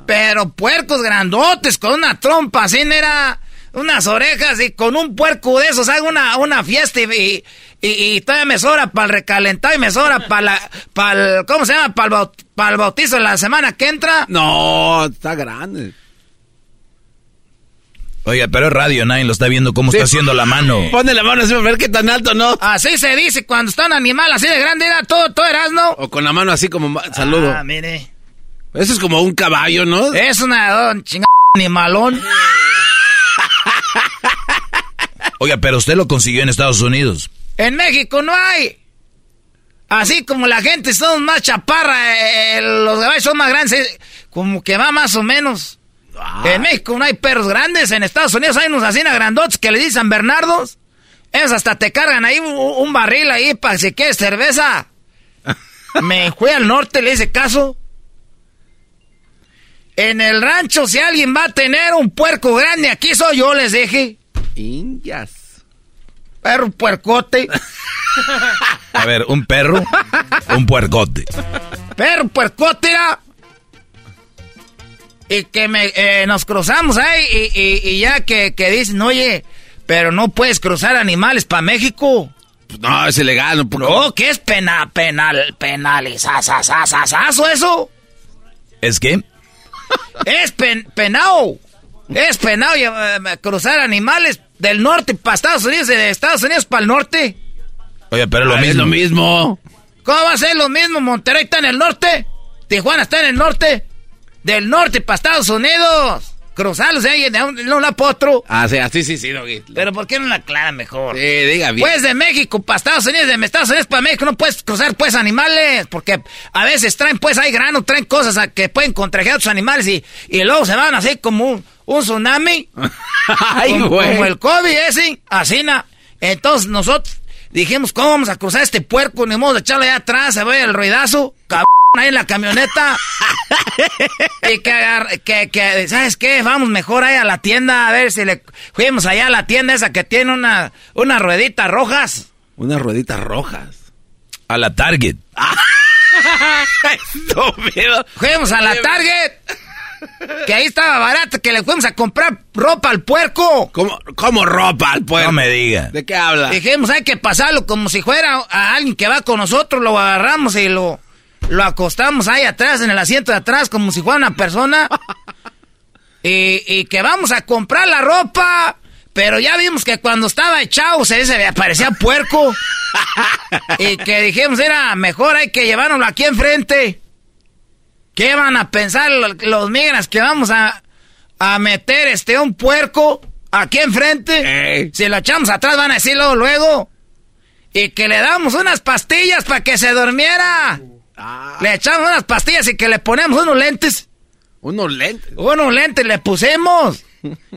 Pero puercos grandotes con una trompa, así era unas orejas y con un puerco de esos hago una, una fiesta y, y, todavía me sobra para el recalentado y me sobra para la, para ¿cómo se llama? Para el, bautizo la semana que entra. No, está grande. Oiga, pero es radio, nadie lo está viendo cómo está haciendo la mano. Pone la mano así para ver qué tan alto, ¿no? Así se dice cuando está un animal así de grande, era todo, todo no O con la mano así como saludo. Ah, mire. Eso es como un caballo, ¿no? Es una oh, chingada animalón. Oiga, pero usted lo consiguió en Estados Unidos. En México no hay. Así como la gente son más chaparra, eh, los caballos son más grandes, eh, como que va más o menos. Ah. En México no hay perros grandes, en Estados Unidos hay unos así grandotes que le dicen Bernardos. Esos hasta te cargan ahí un, barril ahí para si quieres cerveza. Me fui al norte, le hice caso. En el rancho, si alguien va a tener un puerco grande, aquí soy yo, les dije. Indias. Perro puercote. a ver, un perro, un puercote. Perro puercote, Y que me, eh, nos cruzamos ahí y, ya que, dicen, oye, pero no puedes cruzar animales para México. No, es ilegal. No, no ¿qué es pena, penal, penalizazazazazo eso? ¿Es qué? es penado. Es penado eh, cruzar animales del norte para Estados Unidos y de Estados Unidos para el norte. Oye, pero lo ah, mismo. Es lo mismo. ¿Cómo va a ser lo mismo? Monterrey está en el norte. Tijuana está en el norte. Del norte para Estados Unidos cruzarlos ahí de un, lado para otro. Ah, sí, así sí, sí, Pero ¿por qué no la aclara mejor? Sí, diga bien. Pues de México para Estados Unidos, de Estados Unidos para México no puedes cruzar pues animales, porque a veces traen pues hay grano, traen cosas que pueden contagiar a otros animales y, y luego se van así como un, tsunami. Ay, como, como, el COVID ese, así na. Entonces nosotros dijimos, ¿cómo vamos a cruzar este puerco? Ni modo de echarlo allá atrás, se ve el ruidazo, cabrón ahí en la camioneta. y que, que, que, ¿sabes qué? Vamos mejor ahí a la tienda a ver si le... Fuimos allá a la tienda esa que tiene una, unas rueditas rojas. Unas rueditas rojas. A la Target. Fuimos a la Target. Que ahí estaba barato, que le fuimos a comprar ropa al puerco. ¿Cómo, cómo ropa al puerco? No me diga. ¿De qué habla? Dijimos, hay que pasarlo como si fuera a alguien que va con nosotros, lo agarramos y lo lo acostamos ahí atrás, en el asiento de atrás, como si fuera una persona. y, que vamos a comprar la ropa. Pero ya vimos que cuando estaba echado se, se parecía puerco. y que dijimos, era mejor hay que llevárnoslo aquí enfrente. ¿Qué van a pensar los, migras que vamos a, a meter este un puerco aquí enfrente? Si lo echamos atrás van a decirlo luego. Y que le damos unas pastillas para que se durmiera. Ah. Le echamos unas pastillas y que le ponemos unos lentes. ¿Unos lentes? Unos lentes le pusimos.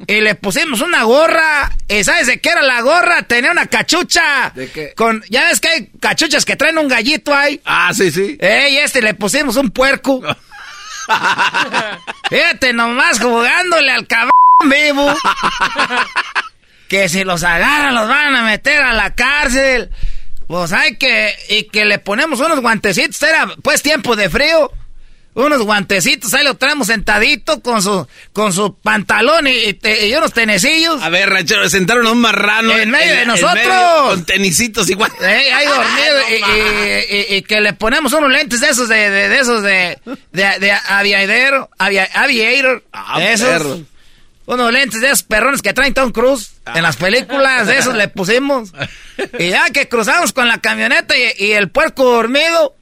y le pusimos una gorra. ¿Y sabes de qué era la gorra? Tenía una cachucha. ¿De qué? Con, ya ves que hay cachuchas que traen un gallito ahí. Ah, sí, sí. Eh, y este le pusimos un puerco. Fíjate nomás jugándole al cabrón vivo. que si los agarran los van a meter a la cárcel. Pues hay que, y que le ponemos unos guantecitos, era pues tiempo de frío. Unos guantecitos, ahí lo traemos sentadito con su, con su pantalón y, unos tenecillos. A ver, ranchero, sentaron a un marrano. En medio de nosotros. con tenisitos igual. Eh, ahí dormido. y, que le ponemos unos lentes de esos de, de, esos de, de, de aviadero, aviator. Ah, esos. Unos lentes de esos perrones que traen Tom Cruise. En las películas de esos le pusimos. Y ya que cruzamos con la camioneta y, el puerco dormido.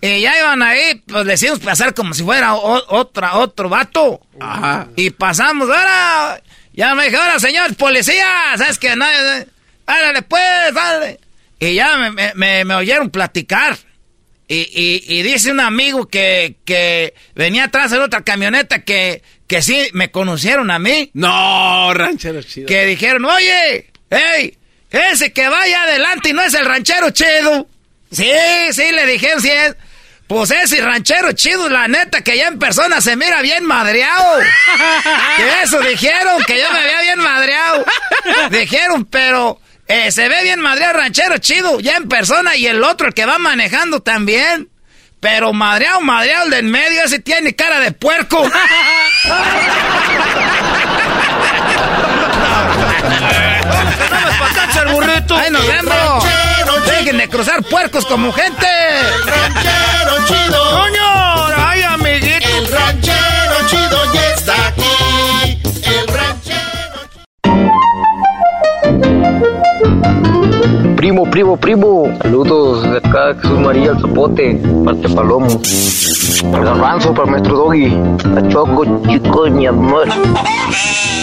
Y ya iban ahí, pues le hicimos pasar como si fuera otra, otro vato. Ajá. Y pasamos, ahora, ya me dije, ahora señor policía, ¿sabes que Nadie, árale pues, dale. Y ya me, me, me, oyeron platicar. Y, dice un amigo que, que venía atrás de otra camioneta que, que sí me conocieron a mí. No, ranchero chido. Que dijeron, oye, hey, ese que vaya adelante y no es el ranchero chido. Sí, sí, le dijeron, sí es. Pues ese ranchero chido, la neta, que ya en persona se mira bien madreado. que eso dijeron, que yo me veía bien madreado. Dijeron, pero eh, se ve bien madreado ranchero chido, ya en persona, y el otro, el que va manejando también. Pero madreado, madreado, el del medio, ese tiene cara de puerco. ¡Ahí nos vemos! ¡Dejen de cruzar puercos como gente! ¡El ranchero chido! ¡Coño! ¡Ay, amiguito! ¡El ranchero chido ya está aquí! ¡El ranchero Primo, primo, primo. Saludos de acá, Jesús María, el Zapote, parte Palomo. Para Garbanzo, para Maestro Doggy. A Choco, chico, mi amor.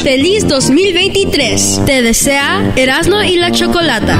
Feliz 2023. Te desea Erasmo y la Chocolata.